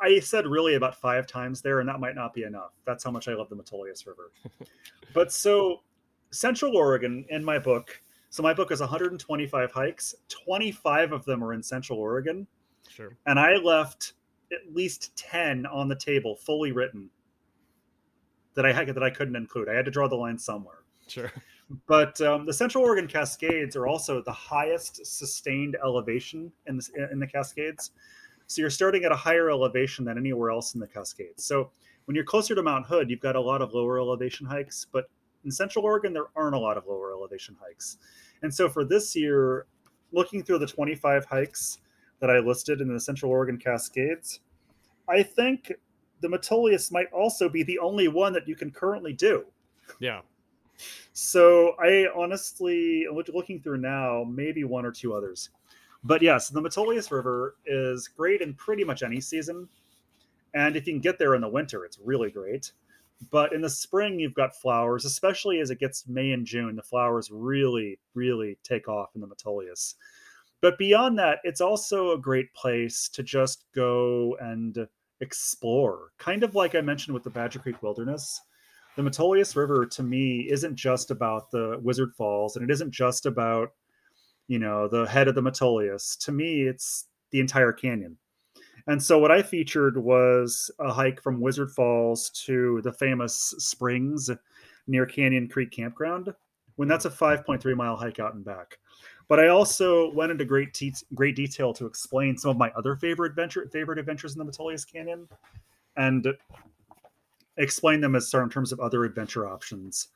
I said really about five times there, and that might not be enough. That's how much I love the Metolius River. but so Central Oregon in my book. So my book is 125 hikes. 25 of them are in Central Oregon. Sure. And I left at least 10 on the table, fully written, that I had that I couldn't include. I had to draw the line somewhere. Sure. But um, the Central Oregon Cascades are also the highest sustained elevation in the, in the Cascades. So you're starting at a higher elevation than anywhere else in the Cascades. So when you're closer to Mount Hood, you've got a lot of lower elevation hikes, but in Central Oregon, there aren't a lot of lower elevation hikes. And so for this year, looking through the 25 hikes that I listed in the Central Oregon Cascades, I think the Metolius might also be the only one that you can currently do. Yeah. So I honestly, looking through now, maybe one or two others. But yes, the Metolius River is great in pretty much any season. And if you can get there in the winter, it's really great. But in the spring, you've got flowers, especially as it gets May and June. The flowers really, really take off in the Metolius. But beyond that, it's also a great place to just go and explore. Kind of like I mentioned with the Badger Creek Wilderness the Metolius River to me isn't just about the Wizard Falls and it isn't just about, you know, the head of the Metolius. To me, it's the entire canyon. And so what I featured was a hike from Wizard Falls to the famous springs near Canyon Creek Campground. When that's a 5.3 mile hike out and back. But I also went into great te- great detail to explain some of my other favorite adventure favorite adventures in the Metolius Canyon, and explain them as in terms of other adventure options.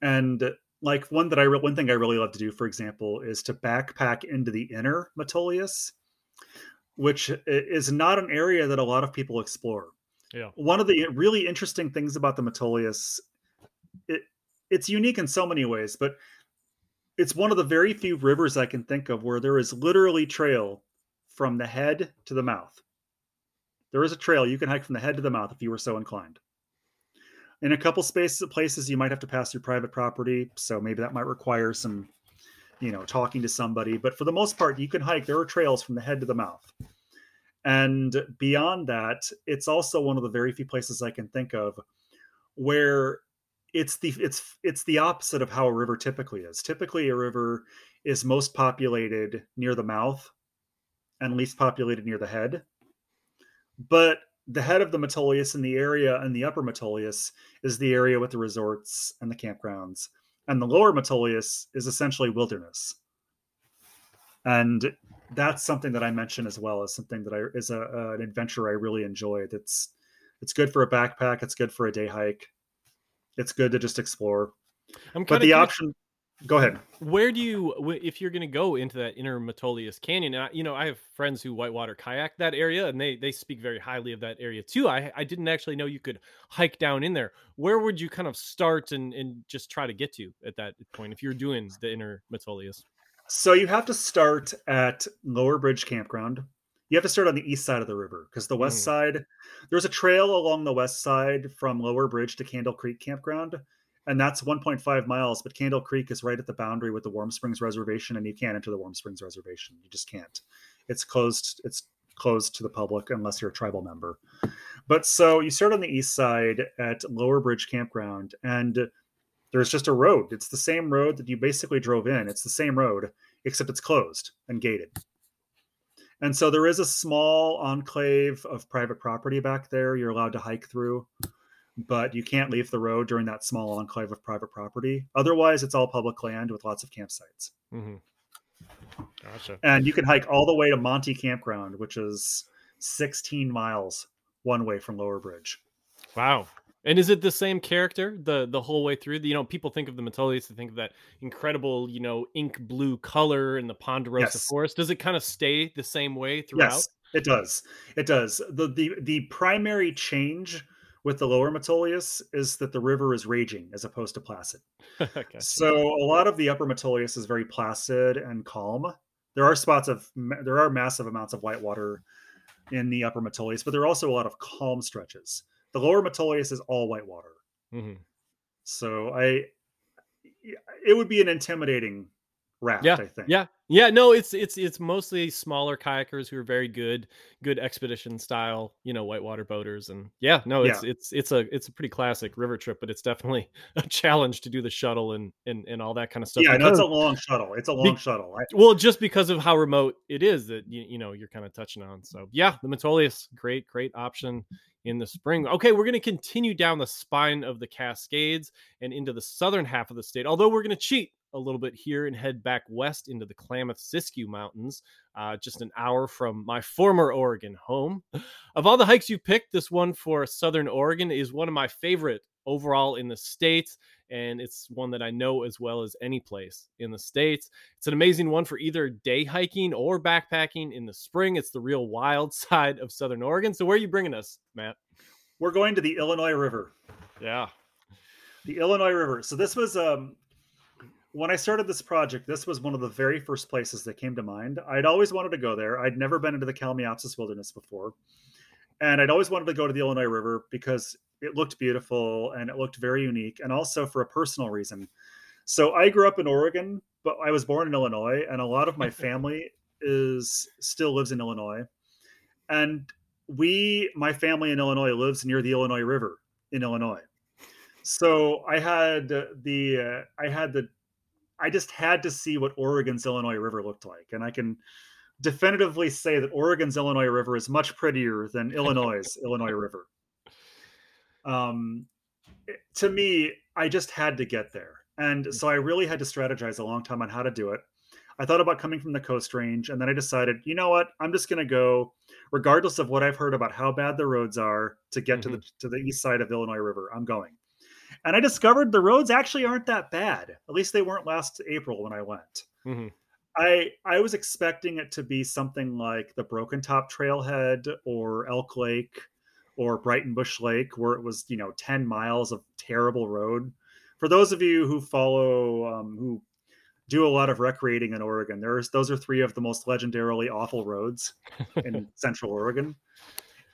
And like one that I one thing I really love to do, for example, is to backpack into the inner Metolius, which is not an area that a lot of people explore. Yeah. One of the really interesting things about the Metolius, it it's unique in so many ways, but it's one of the very few rivers I can think of where there is literally trail from the head to the mouth. There is a trail you can hike from the head to the mouth if you were so inclined. In a couple spaces places, you might have to pass through private property, so maybe that might require some, you know, talking to somebody. But for the most part, you can hike. There are trails from the head to the mouth, and beyond that, it's also one of the very few places I can think of where it's the it's it's the opposite of how a river typically is. Typically, a river is most populated near the mouth and least populated near the head. But the head of the Metolius in the area and the upper Metolius is the area with the resorts and the campgrounds. And the lower Metolius is essentially wilderness. And that's something that I mention as well as something that I is a, uh, an adventure I really enjoy. That's it's good for a backpack. It's good for a day hike. It's good to just explore. I'm but the option go ahead. Where do you if you're going to go into that inner metolius canyon and I, you know i have friends who whitewater kayak that area and they they speak very highly of that area too. I i didn't actually know you could hike down in there. Where would you kind of start and and just try to get to at that point if you're doing the inner metolius? So you have to start at lower bridge campground. You have to start on the east side of the river because the west mm. side there's a trail along the west side from lower bridge to candle creek campground and that's 1.5 miles. But Candle Creek is right at the boundary with the Warm Springs Reservation, and you can't enter the Warm Springs Reservation. You just can't. It's closed. It's closed to the public unless you're a tribal member. But so you start on the east side at Lower Bridge Campground, and There's just a road. It's the same road that you basically drove in. It's the same road, except it's closed and gated. And so there is a small enclave of private property back there you're allowed to hike through, but you can't leave the road during that small enclave of private property. Otherwise, it's all public land with lots of campsites. Mm-hmm. Gotcha. And you can hike all the way to Monty Campground, which is 16 miles one way from Lower Bridge. Wow. And is it the same character the the whole way through? You know, people think of the Metolius, they think of that incredible, you know, ink blue color in the Ponderosa Yes. forest. Does it kind of stay the same way throughout? Yes, it does. It does. The the the primary change with the lower Metolius is that the river is raging as opposed to placid. Gotcha. So a lot of the upper Metolius is very placid and calm. There are spots of there are massive amounts of white water in the upper Metolius, but there are also a lot of calm stretches. The lower Metolius is all white water. Mhm. So I it would be an intimidating raft, Yeah, I think. Yeah, yeah. No, it's it's it's mostly smaller kayakers who are very good, good expedition style, you know, whitewater boaters, and yeah, no, it's it's it's a it's a pretty classic river trip, but it's definitely a challenge to do the shuttle and and and all that kind of stuff. Yeah, it's a long shuttle. It's a Be- long shuttle. I, well, just because of how remote it is that you, you know you're kind of touching on. So yeah, the Metolius, great, great option in the spring. Okay, we're going to continue down the spine of the Cascades and into the southern half of the state. Although we're going to cheat a little bit here and head back west into the Klamath Siskiyou Mountains, uh, just an hour from my former Oregon home. Of all the hikes you picked, this one for Southern Oregon is one of my favorite overall in the states and it's one that I know as well as any place in the States. It's an amazing one for either day hiking or backpacking in the spring. It's the real wild side of Southern Oregon. So, where are you bringing us, Matt? we're going to the Illinois River. Yeah. The Illinois River. So this was um when I started this project, this was one of the very first places that came to mind. I'd always wanted to go there. I'd never been into the Kalmiopsis Wilderness before. And I'd always wanted to go to the Illinois River because it looked beautiful and it looked very unique and also for a personal reason. So I grew up in Oregon, but I was born in Illinois and a lot of my family is still lives in Illinois. And we my family in Illinois lives near the Illinois River in Illinois. So I had the uh, I had the I just had to see what Oregon's Illinois River looked like, and I can definitively say that Oregon's Illinois River is much prettier than Illinois' Illinois River. Um, to me, I just had to get there, and so I really had to strategize a long time on how to do it. I thought about coming from the Coast Range, and then I decided, you know what, I'm just going to go, regardless of what I've heard about how bad the roads are, to get to the to the east side of Illinois River. I'm going. And I discovered the roads actually aren't that bad. At least they weren't last April when I went. hmm I I was expecting it to be something like the Broken Top Trailhead or Elk Lake or Breitenbush Lake, where it was you know ten miles of terrible road. For those of you who follow um, who do a lot of recreating in Oregon, there's those are three of the most legendarily awful roads in Central Oregon.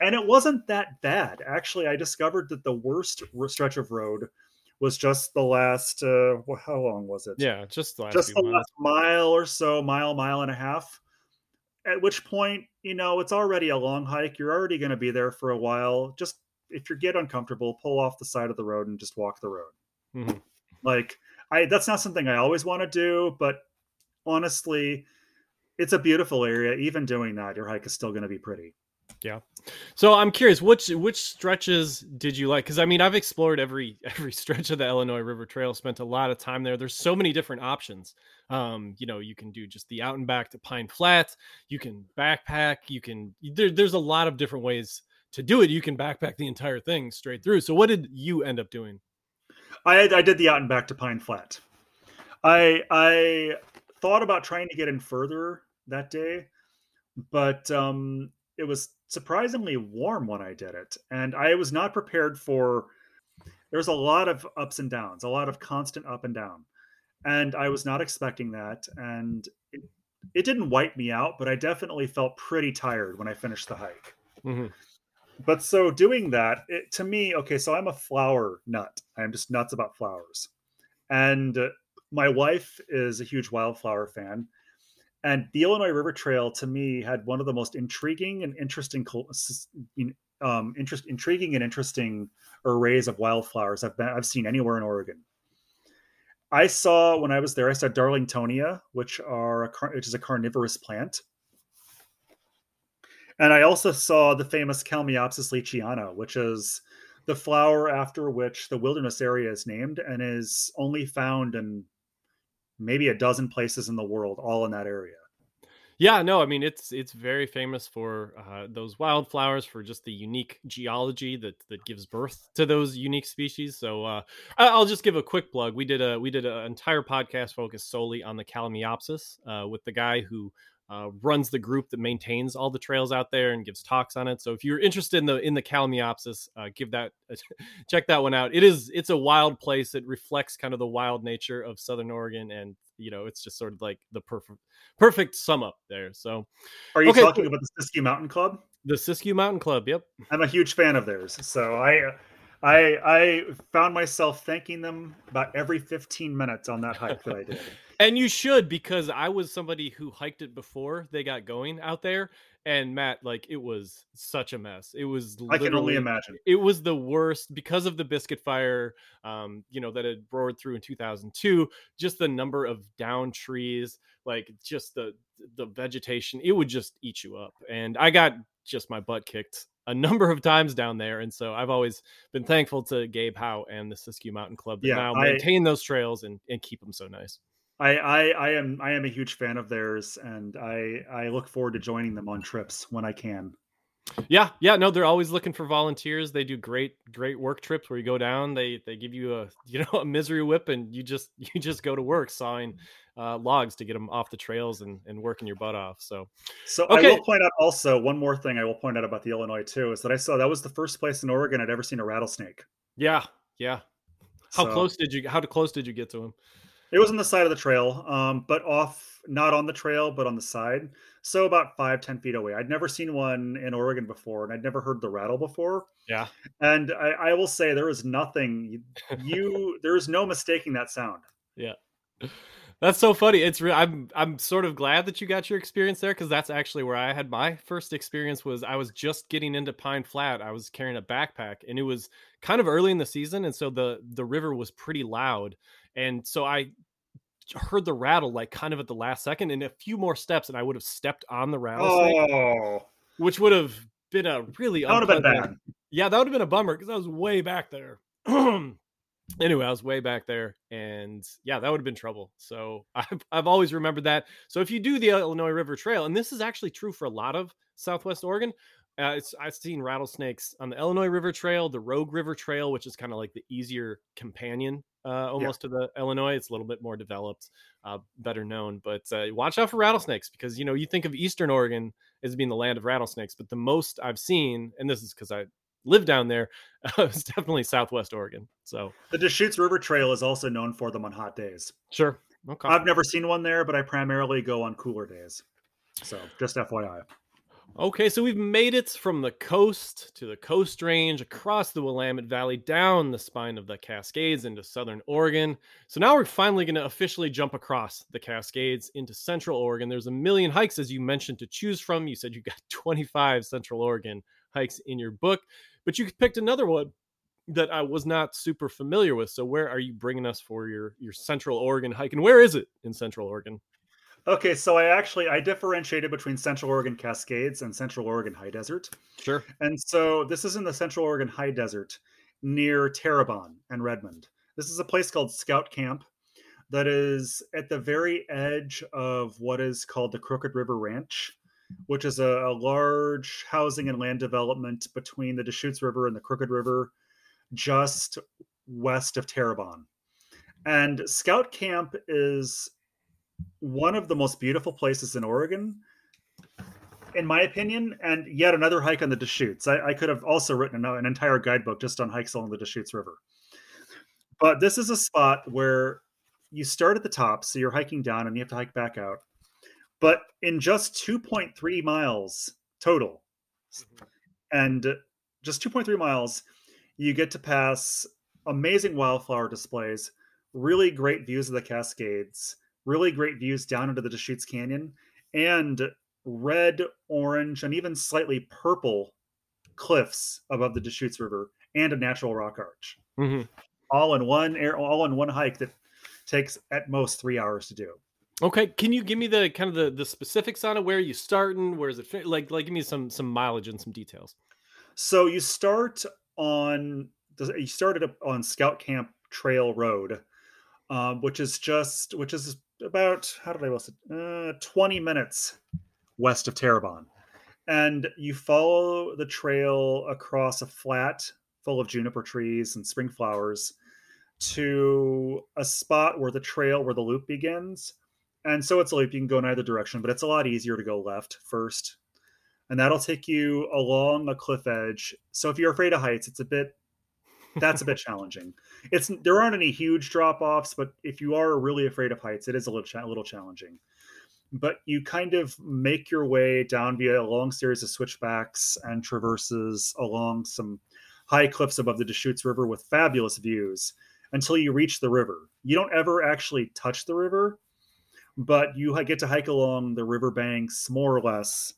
And it wasn't that bad. Actually, I discovered that the worst stretch of road was just the last. Uh, how long was it? Yeah, just the last just the last mile or so, mile, mile and a half. At which point, you know, it's already a long hike. You're already going to be there for a while. Just if you get uncomfortable, pull off the side of the road and just walk the road. Mhm. Like, I that's not something I always want to do, but honestly, it's a beautiful area. Even doing that, your hike is still going to be pretty. So I'm curious, which which stretches did you like? Because I mean, I've explored every every stretch of the Illinois River Trail. Spent a lot of time there. There's so many different options. Um, you know, you can do just the out and back to Pine Flat. You can backpack. You can. There, there's a lot of different ways to do it. You can backpack the entire thing straight through. So what did you end up doing? I I did the out and back to Pine Flat. I I thought about trying to get in further that day, but um, it was surprisingly warm when I did it, and I was not prepared for. There's a lot of ups and downs, a lot of constant up and down, and I was not expecting that, and it, it didn't wipe me out, but I definitely felt pretty tired when I finished the hike Mhm. but so doing that it, to me okay so i'm a flower nut i'm just nuts about flowers and uh, my wife is a huge wildflower fan and the illinois river trail to me had one of the most intriguing and interesting um, interest, intriguing and interesting arrays of wildflowers I've been I've seen anywhere in Oregon. I saw when I was there, I saw Darlingtonia, which are a, which is a carnivorous plant, and I also saw the famous Kalmiopsis leachiana, which is the flower after which the wilderness area is named and is only found in maybe a dozen places in the world, all in that area. Yeah, no, I mean it's it's very famous for uh, those wildflowers for just the unique geology that that gives birth to those unique species. So uh, I'll just give a quick plug. We did a we did an entire podcast focused solely on the Kalmiopsis uh, with the guy who uh, runs the group that maintains all the trails out there and gives talks on it. So if you're interested in the in the Kalmiopsis, uh, give that check that one out. It is it's a wild place. It reflects kind of the wild nature of Southern Oregon, and you know it's just sort of like the perfect perfect sum up there. So, are you okay. talking about the Siskiyou Mountain Club? The Siskiyou Mountain Club. Yep, I'm a huge fan of theirs. So I I I found myself thanking them about every 15 minutes on that hike that I did. and you should because I was somebody who hiked it before they got going out there. And Matt, like it was such a mess. It was I can only imagine. It was the worst because of the biscuit fire, um, you know, that had roared through in 2002. Just the number of down trees, like just the the vegetation, it would just eat you up. And I got just my butt kicked a number of times down there. And so I've always been thankful to Gabe Howe and the Siskiyou Mountain Club that yeah, now I, maintain those trails and, and keep them so nice. I, I, I am I am a huge fan of theirs and I I look forward to joining them on trips when I can. Yeah, yeah, no, they're always looking for volunteers. They do great, great work trips where you go down. They they give you a you know a misery whip and you just you just go to work sawing uh, logs to get them off the trails and, and working your butt off. So, so okay. I will point out also one more thing I will point out about the Illinois too is that I saw that was the first place in Oregon I'd ever seen a rattlesnake. Yeah, yeah. How so, close did you? How close did you get to him? It was on the side of the trail, um, but off, not on the trail, but on the side. So about five, ten feet away. I'd never seen one in Oregon before, and I'd never heard the rattle before. Yeah. And I, I will say there is nothing you there is no mistaking that sound. Yeah. That's so funny. It's real. I'm I'm sort of glad that you got your experience there because that's actually where I had my first experience. Was I was just getting into Pine Flat. I was carrying a backpack, and it was kind of early in the season, and so the the river was pretty loud, and so I heard the rattle like kind of at the last second, and a few more steps, and I would have stepped on the rattlesnake, oh. which would have been a really that would have been bad. Yeah, that would have been a bummer because I was way back there. anyway, I was way back there, and yeah, that would have been trouble. So I've I've always remembered that. So if you do the Illinois River Trail, and this is actually true for a lot of Southwest Oregon, uh, I've seen rattlesnakes on the Illinois River Trail, the Rogue River Trail, which is kind of like the easier companion uh, almost yeah. to the Illinois. It's a little bit more developed, uh, better known. But uh, watch out for rattlesnakes because you know you think of Eastern Oregon as being the land of rattlesnakes, but the most I've seen, and this is because I live down there uh, it's definitely Southwest Oregon. So the Deschutes River Trail is also known for them on hot days. Sure. Okay. I've never seen one there, but I primarily go on cooler days. So just FYI. Okay, so we've made it from the coast to the coast range, across the Willamette Valley, down the spine of the Cascades into southern Oregon. So now we're finally going to officially jump across the Cascades into central Oregon. There's a million hikes, as you mentioned, to choose from. You said you got 25 central Oregon hikes in your book. But you picked another one that I was not super familiar with. So where are you bringing us for your your Central Oregon hike, and where is it in Central Oregon? Okay, so I actually I differentiated between Central Oregon Cascades and Central Oregon High Desert. Sure. And so this is in the Central Oregon High Desert near Terrebonne and Redmond. This is a place called Scout Camp that is at the very edge of what is called the Crooked River Ranch which is a, a, large housing and land development between the Deschutes River and the Crooked River, just west of Terrebonne. And Scout Camp is one of the most beautiful places in Oregon, in my opinion, and yet another hike on the Deschutes. I, I could have also written an, an entire guidebook just on hikes along the Deschutes River. But this is a spot where you start at the top, so you're hiking down and you have to hike back out but in just 2.3 miles total mm-hmm. and just 2.3 miles you get to pass amazing wildflower displays really great views of the cascades really great views down into the deschutes canyon and red orange and even slightly purple cliffs above the deschutes river and a natural rock arch mm-hmm. all in one air all in one hike that takes at most three hours to do. Okay, can you give me the kind of the the specifics on it? Where are you starting? Where is it? Like, like, give me some some mileage and some details. So you start on you started on Scout Camp Trail Road, um, which is just which is about how did I list it? Uh, Twenty minutes west of Terrebonne, and you follow the trail across a flat full of juniper trees and spring flowers to a spot where the trail where the loop begins and so it's a loop you can go in either direction but it's a lot easier to go left first. And that'll take you along a cliff edge. So if you're afraid of heights it's a bit that's a bit challenging. It's there aren't any huge drop offs but if you are really afraid of heights it is a little cha- a little challenging. But you kind of make your way down via a long series of switchbacks and traverses along some high cliffs above the Deschutes River with fabulous views until you reach the river. You don't ever actually touch the river, but you get to hike along the river banks more or less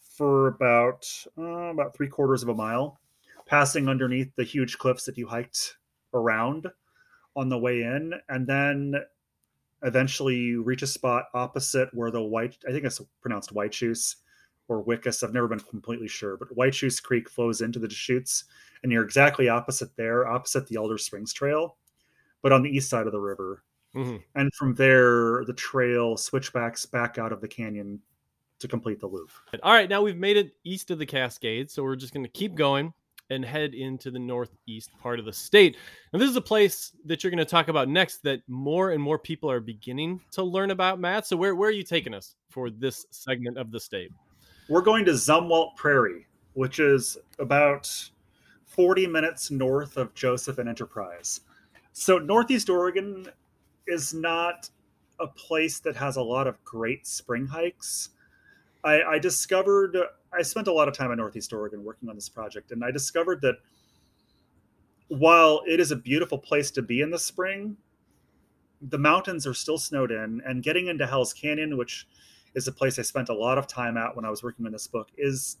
for about uh, about three quarters of a mile, passing underneath the huge cliffs that you hiked around on the way in, and then eventually you reach a spot opposite where the white I think it's pronounced Whitechoose or Wickus. I've never been completely sure, but Whychus Creek flows into the Deschutes, and you're exactly opposite there, opposite the Alder Springs Trail, but on the east side of the river. Mm-hmm. And from there, the trail switchbacks back out of the canyon to complete the loop. All right, now we've made it east of the Cascades, so we're just going to keep going and head into the northeast part of the state. And this is a place that you're going to talk about next that more and more people are beginning to learn about, Matt. So where, where are you taking us for this segment of the state? We're going to Zumwalt Prairie, which is about 40 minutes north of Joseph and Enterprise. So Northeast Oregon is not a place that has a lot of great spring hikes. I, I discovered I spent a lot of time in Northeast Oregon working on this project, and I discovered that while it is a beautiful place to be in the spring, the mountains are still snowed in, and getting into Hell's Canyon, which is a place I spent a lot of time at when I was working on this book, is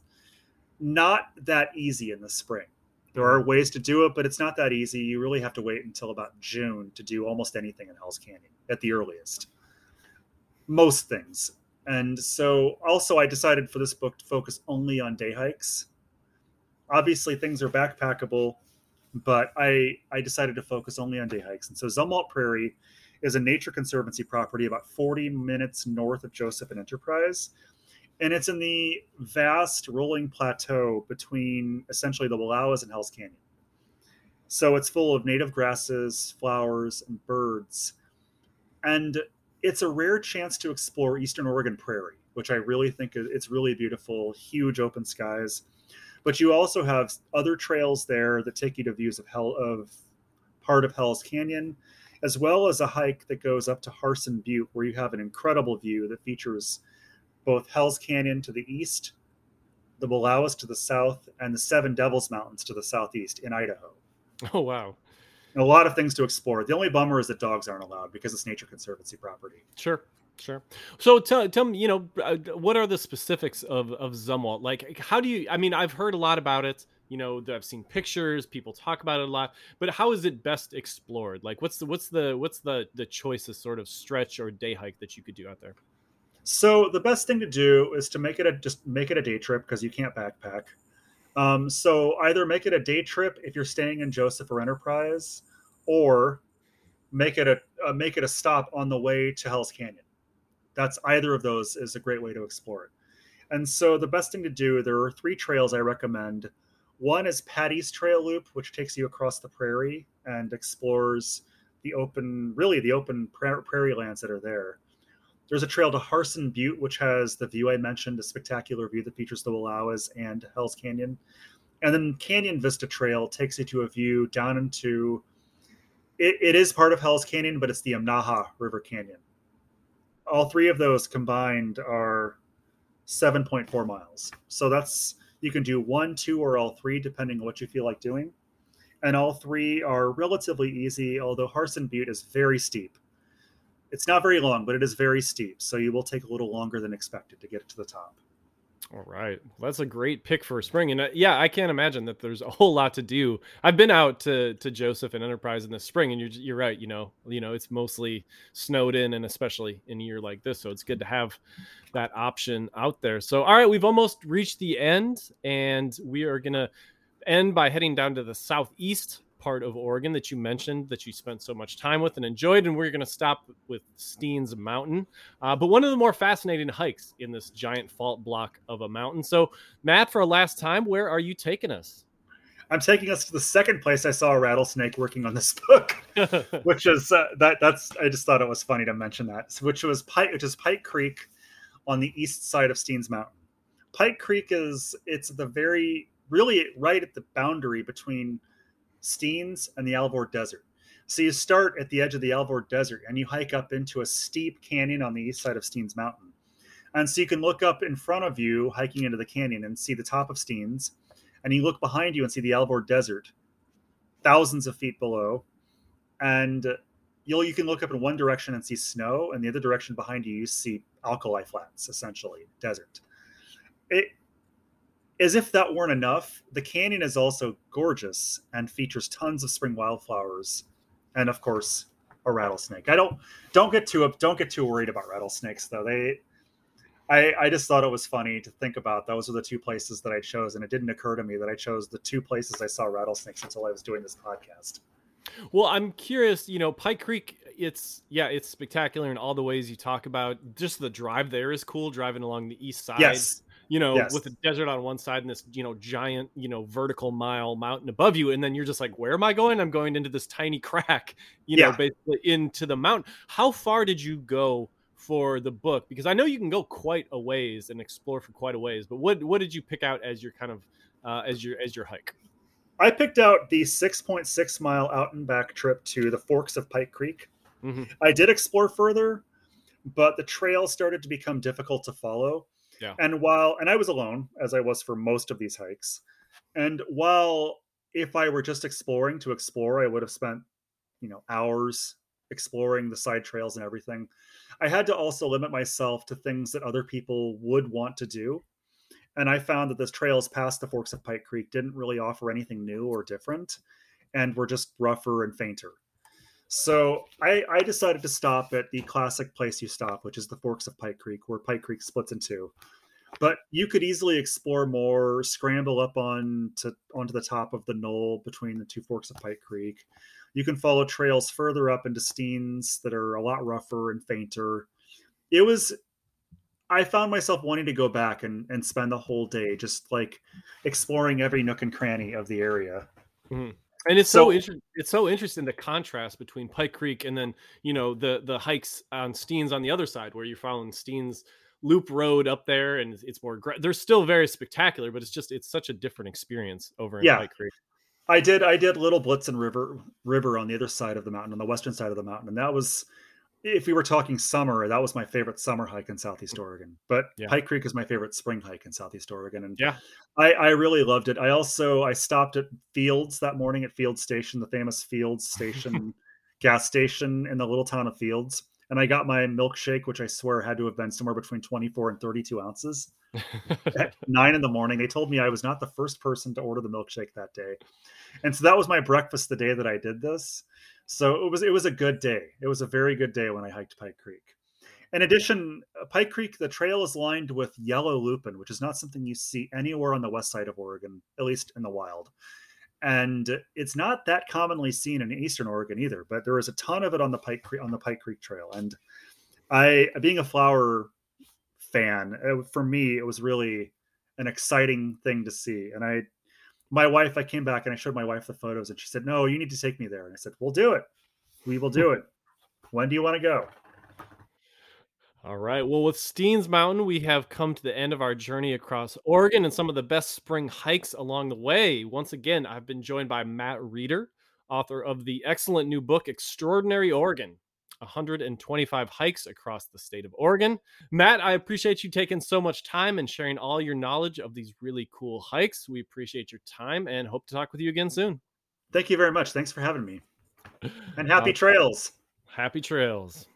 not that easy in the spring. There are ways to do it, but it's not that easy. You really have to wait until about June to do almost anything in Hell's Canyon at the earliest. Most things. And so also I decided for this book to focus only on day hikes. Obviously things are backpackable, but I I decided to focus only on day hikes. And so Zumwalt Prairie is a nature conservancy property about 40 minutes north of Joseph and Enterprise. And it's in the vast rolling plateau between essentially the Wallowas and Hell's Canyon. So it's full of native grasses, flowers, and birds. And it's a rare chance to explore Eastern Oregon prairie, which I really think it's really beautiful, huge open skies. But you also have other trails there that take you to views of hell of part of Hell's Canyon, as well as a hike that goes up to Harsin Butte, where you have an incredible view that features both Hell's Canyon to the east, the Wallowas to the south, and the Seven Devils Mountains to the southeast in Idaho. Oh wow! a lot of things to explore. The only bummer is that dogs aren't allowed because it's nature conservancy property. Sure. Sure. So tell, tell me, you know, uh, what are the specifics of, of Zumwalt? Like, how do you, I mean, I've heard a lot about it, you know, I've seen pictures, people talk about it a lot, but how is it best explored? Like, what's the, what's the, what's the, the choicest sort of stretch or day hike that you could do out there? So the best thing to do is to make it a, just make it a day trip because you can't backpack. Um, so either make it a day trip if you're staying in Joseph or Enterprise, or make it a uh, make it a stop on the way to Hell's Canyon. That's either of those is a great way to explore it. And so the best thing to do, there are three trails I recommend. One is Patty's Trail Loop, which takes you across the prairie and explores the open, really the open prairie lands that are there. There's a trail to Harsin Butte, which has the view I mentioned, a spectacular view that features the Wallowas and Hell's Canyon. And then Canyon Vista Trail takes you to a view down into it, it is part of Hell's Canyon, but it's the Imnaha River Canyon. All three of those combined are 7.4 miles. So that's you can do one, two, or all three, depending on what you feel like doing. And all three are relatively easy, although Harsin Butte is very steep. It's not very long, but it is very steep, so you will take a little longer than expected to get to the top. All right. Well, that's a great pick for spring. And uh, yeah, I can't imagine that there's a whole lot to do. I've been out to, to Joseph and Enterprise in the spring and you're, you're right. You know, you know, it's mostly snowed in and especially in a year like this. So it's good to have that option out there. So, all right, we've almost reached the end and we are going to end by heading down to the Southeast part of Oregon that you mentioned that you spent so much time with and enjoyed. And we're going to stop with Steens Mountain, uh, but one of the more fascinating hikes in this giant fault block of a mountain. So, Matt, for a last time, where are you taking us? I'm taking us to the second place I saw a rattlesnake working on this book, which is uh, that. That's I just thought it was funny to mention that, which was Pike, which is Pike Creek, on the east side of Steens Mountain. Pike Creek is it's the very really right at the boundary between Steens and the Alvord Desert. So you start at the edge of the Alvord Desert and you hike up into a steep canyon on the east side of Steens Mountain. And so you can look up in front of you, hiking into the canyon, and see the top of Steens. And you look behind you and see the Alvord Desert, thousands of feet below. And you'll you can look up in one direction and see snow, and the other direction behind you you see alkali flats, essentially desert. It as if that weren't enough, the canyon is also gorgeous and features tons of spring wildflowers, and of course, a rattlesnake. I don't don't get too don't get too worried about rattlesnakes though. They, I I just thought it was funny to think about. Those are the two places that I chose, and it didn't occur to me that I chose the two places I saw rattlesnakes until I was doing this podcast. Well, I'm curious. You know, Pike Creek. It's yeah, it's spectacular in all the ways you talk about. Just the drive there is cool. Driving along the east side. Yes you know, yes. with the desert on one side and this, you know, giant, you know, vertical mile mountain above you. And then you're just like, where am I going? I'm going into this tiny crack, you yeah. know, basically into the mountain. How far did you go for the book? Because I know you can go quite a ways and explore for quite a ways, but what, what did you pick out as your kind of, uh, as your, as your hike? I picked out the 6.6 mile out and back trip to the forks of Pike Creek. Mm-hmm. I did explore further, but the trail started to become difficult to follow. Yeah. And while and I was alone as I was for most of these hikes. And while if I were just exploring to explore, I would have spent, you know, hours exploring the side trails and everything. I had to also limit myself to things that other people would want to do. And I found that this trails past the forks of Pike Creek didn't really offer anything new or different and were just rougher and fainter. So I, I, decided to stop at the classic place you stop, which is the Forks of Pike Creek, where Pike Creek splits in two. But you could easily explore more, scramble up on to onto the top of the knoll between the two forks of Pike Creek. You can follow trails further up into Steens that are a lot rougher and fainter. It was I found myself wanting to go back and, and spend the whole day just like exploring every nook and cranny of the area. Mm-hmm and it's so, so inter- it's so interesting the contrast between Pike Creek and then you know the the hikes on Steens on the other side where you're following Steens Loop Road up there and it's more they're still very spectacular but it's just it's such a different experience over in yeah. Pike Creek. I did I did Little Blitzen River River on the other side of the mountain on the western side of the mountain and that was if we were talking summer, that was my favorite summer hike in Southeast Oregon. But yeah. Pike Creek is my favorite spring hike in Southeast Oregon, and yeah, I, I really loved it. I also I stopped at Fields that morning at Fields Station, the famous Fields Station gas station in the little town of Fields, and I got my milkshake, which I swear had to have been somewhere between twenty four and thirty two ounces. at nine in the morning, they told me I was not the first person to order the milkshake that day, and so that was my breakfast the day that I did this so it was it was a good day. It was a very good day when I hiked Pike Creek. In addition, Pike Creek, the trail is lined with yellow lupin, which is not something you see anywhere on the west side of Oregon, at least in the wild. And it's not that commonly seen in eastern Oregon either, but there is a ton of it on the Pike Creek on the Pike Creek Trail. And I, being a flower fan, uh, for me, it was really an exciting thing to see. And I my wife, I came back and I showed my wife the photos, and she said, "No, you need to take me there." And I said, "We'll do it. We will do it. When do you want to go?" All right. Well, with Steens Mountain, we have come to the end of our journey across Oregon and some of the best spring hikes along the way. Once again, I've been joined by Matt Reeder, author of the excellent new book, Extraordinary Oregon 125 hikes across the state of Oregon. Matt, I appreciate you taking so much time and sharing all your knowledge of these really cool hikes. We appreciate your time and hope to talk with you again soon. Thank you very much. Thanks for having me. And happy uh, trails. Happy trails.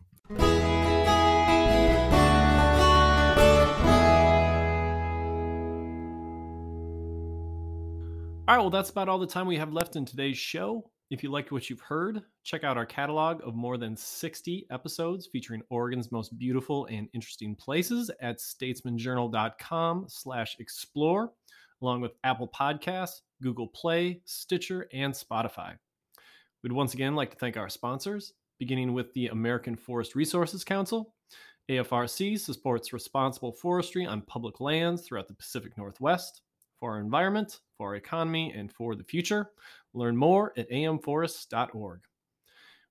All right, well, that's about all the time we have left in today's show. If you liked what you've heard, check out our catalog of more than 60 episodes featuring Oregon's most beautiful and interesting places at statesmanjournal.com slash explore, along with Apple Podcasts, Google Play, Stitcher, and Spotify. We'd once again like to thank our sponsors, beginning with the American Forest Resources Council. AFRC supports responsible forestry on public lands throughout the Pacific Northwest for our environment, for our economy, and for the future. Learn more at amforests.org.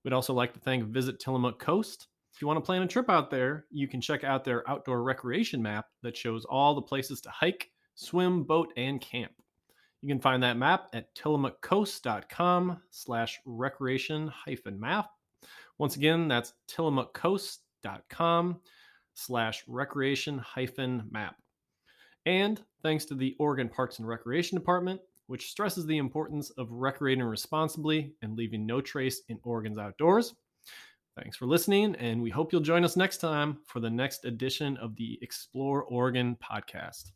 We'd also like to thank Visit Tillamook Coast. If you want to plan a trip out there, you can check out their outdoor recreation map that shows all the places to hike, swim, boat, and camp. You can find that map at tillamookcoast.com slash recreation hyphen map. Once again, that's tillamookcoast.com slash recreation hyphen map. And thanks to the Oregon Parks and Recreation Department, which stresses the importance of recreating responsibly and leaving no trace in Oregon's outdoors. Thanks for listening, and we hope you'll join us next time for the next edition of the Explore Oregon podcast.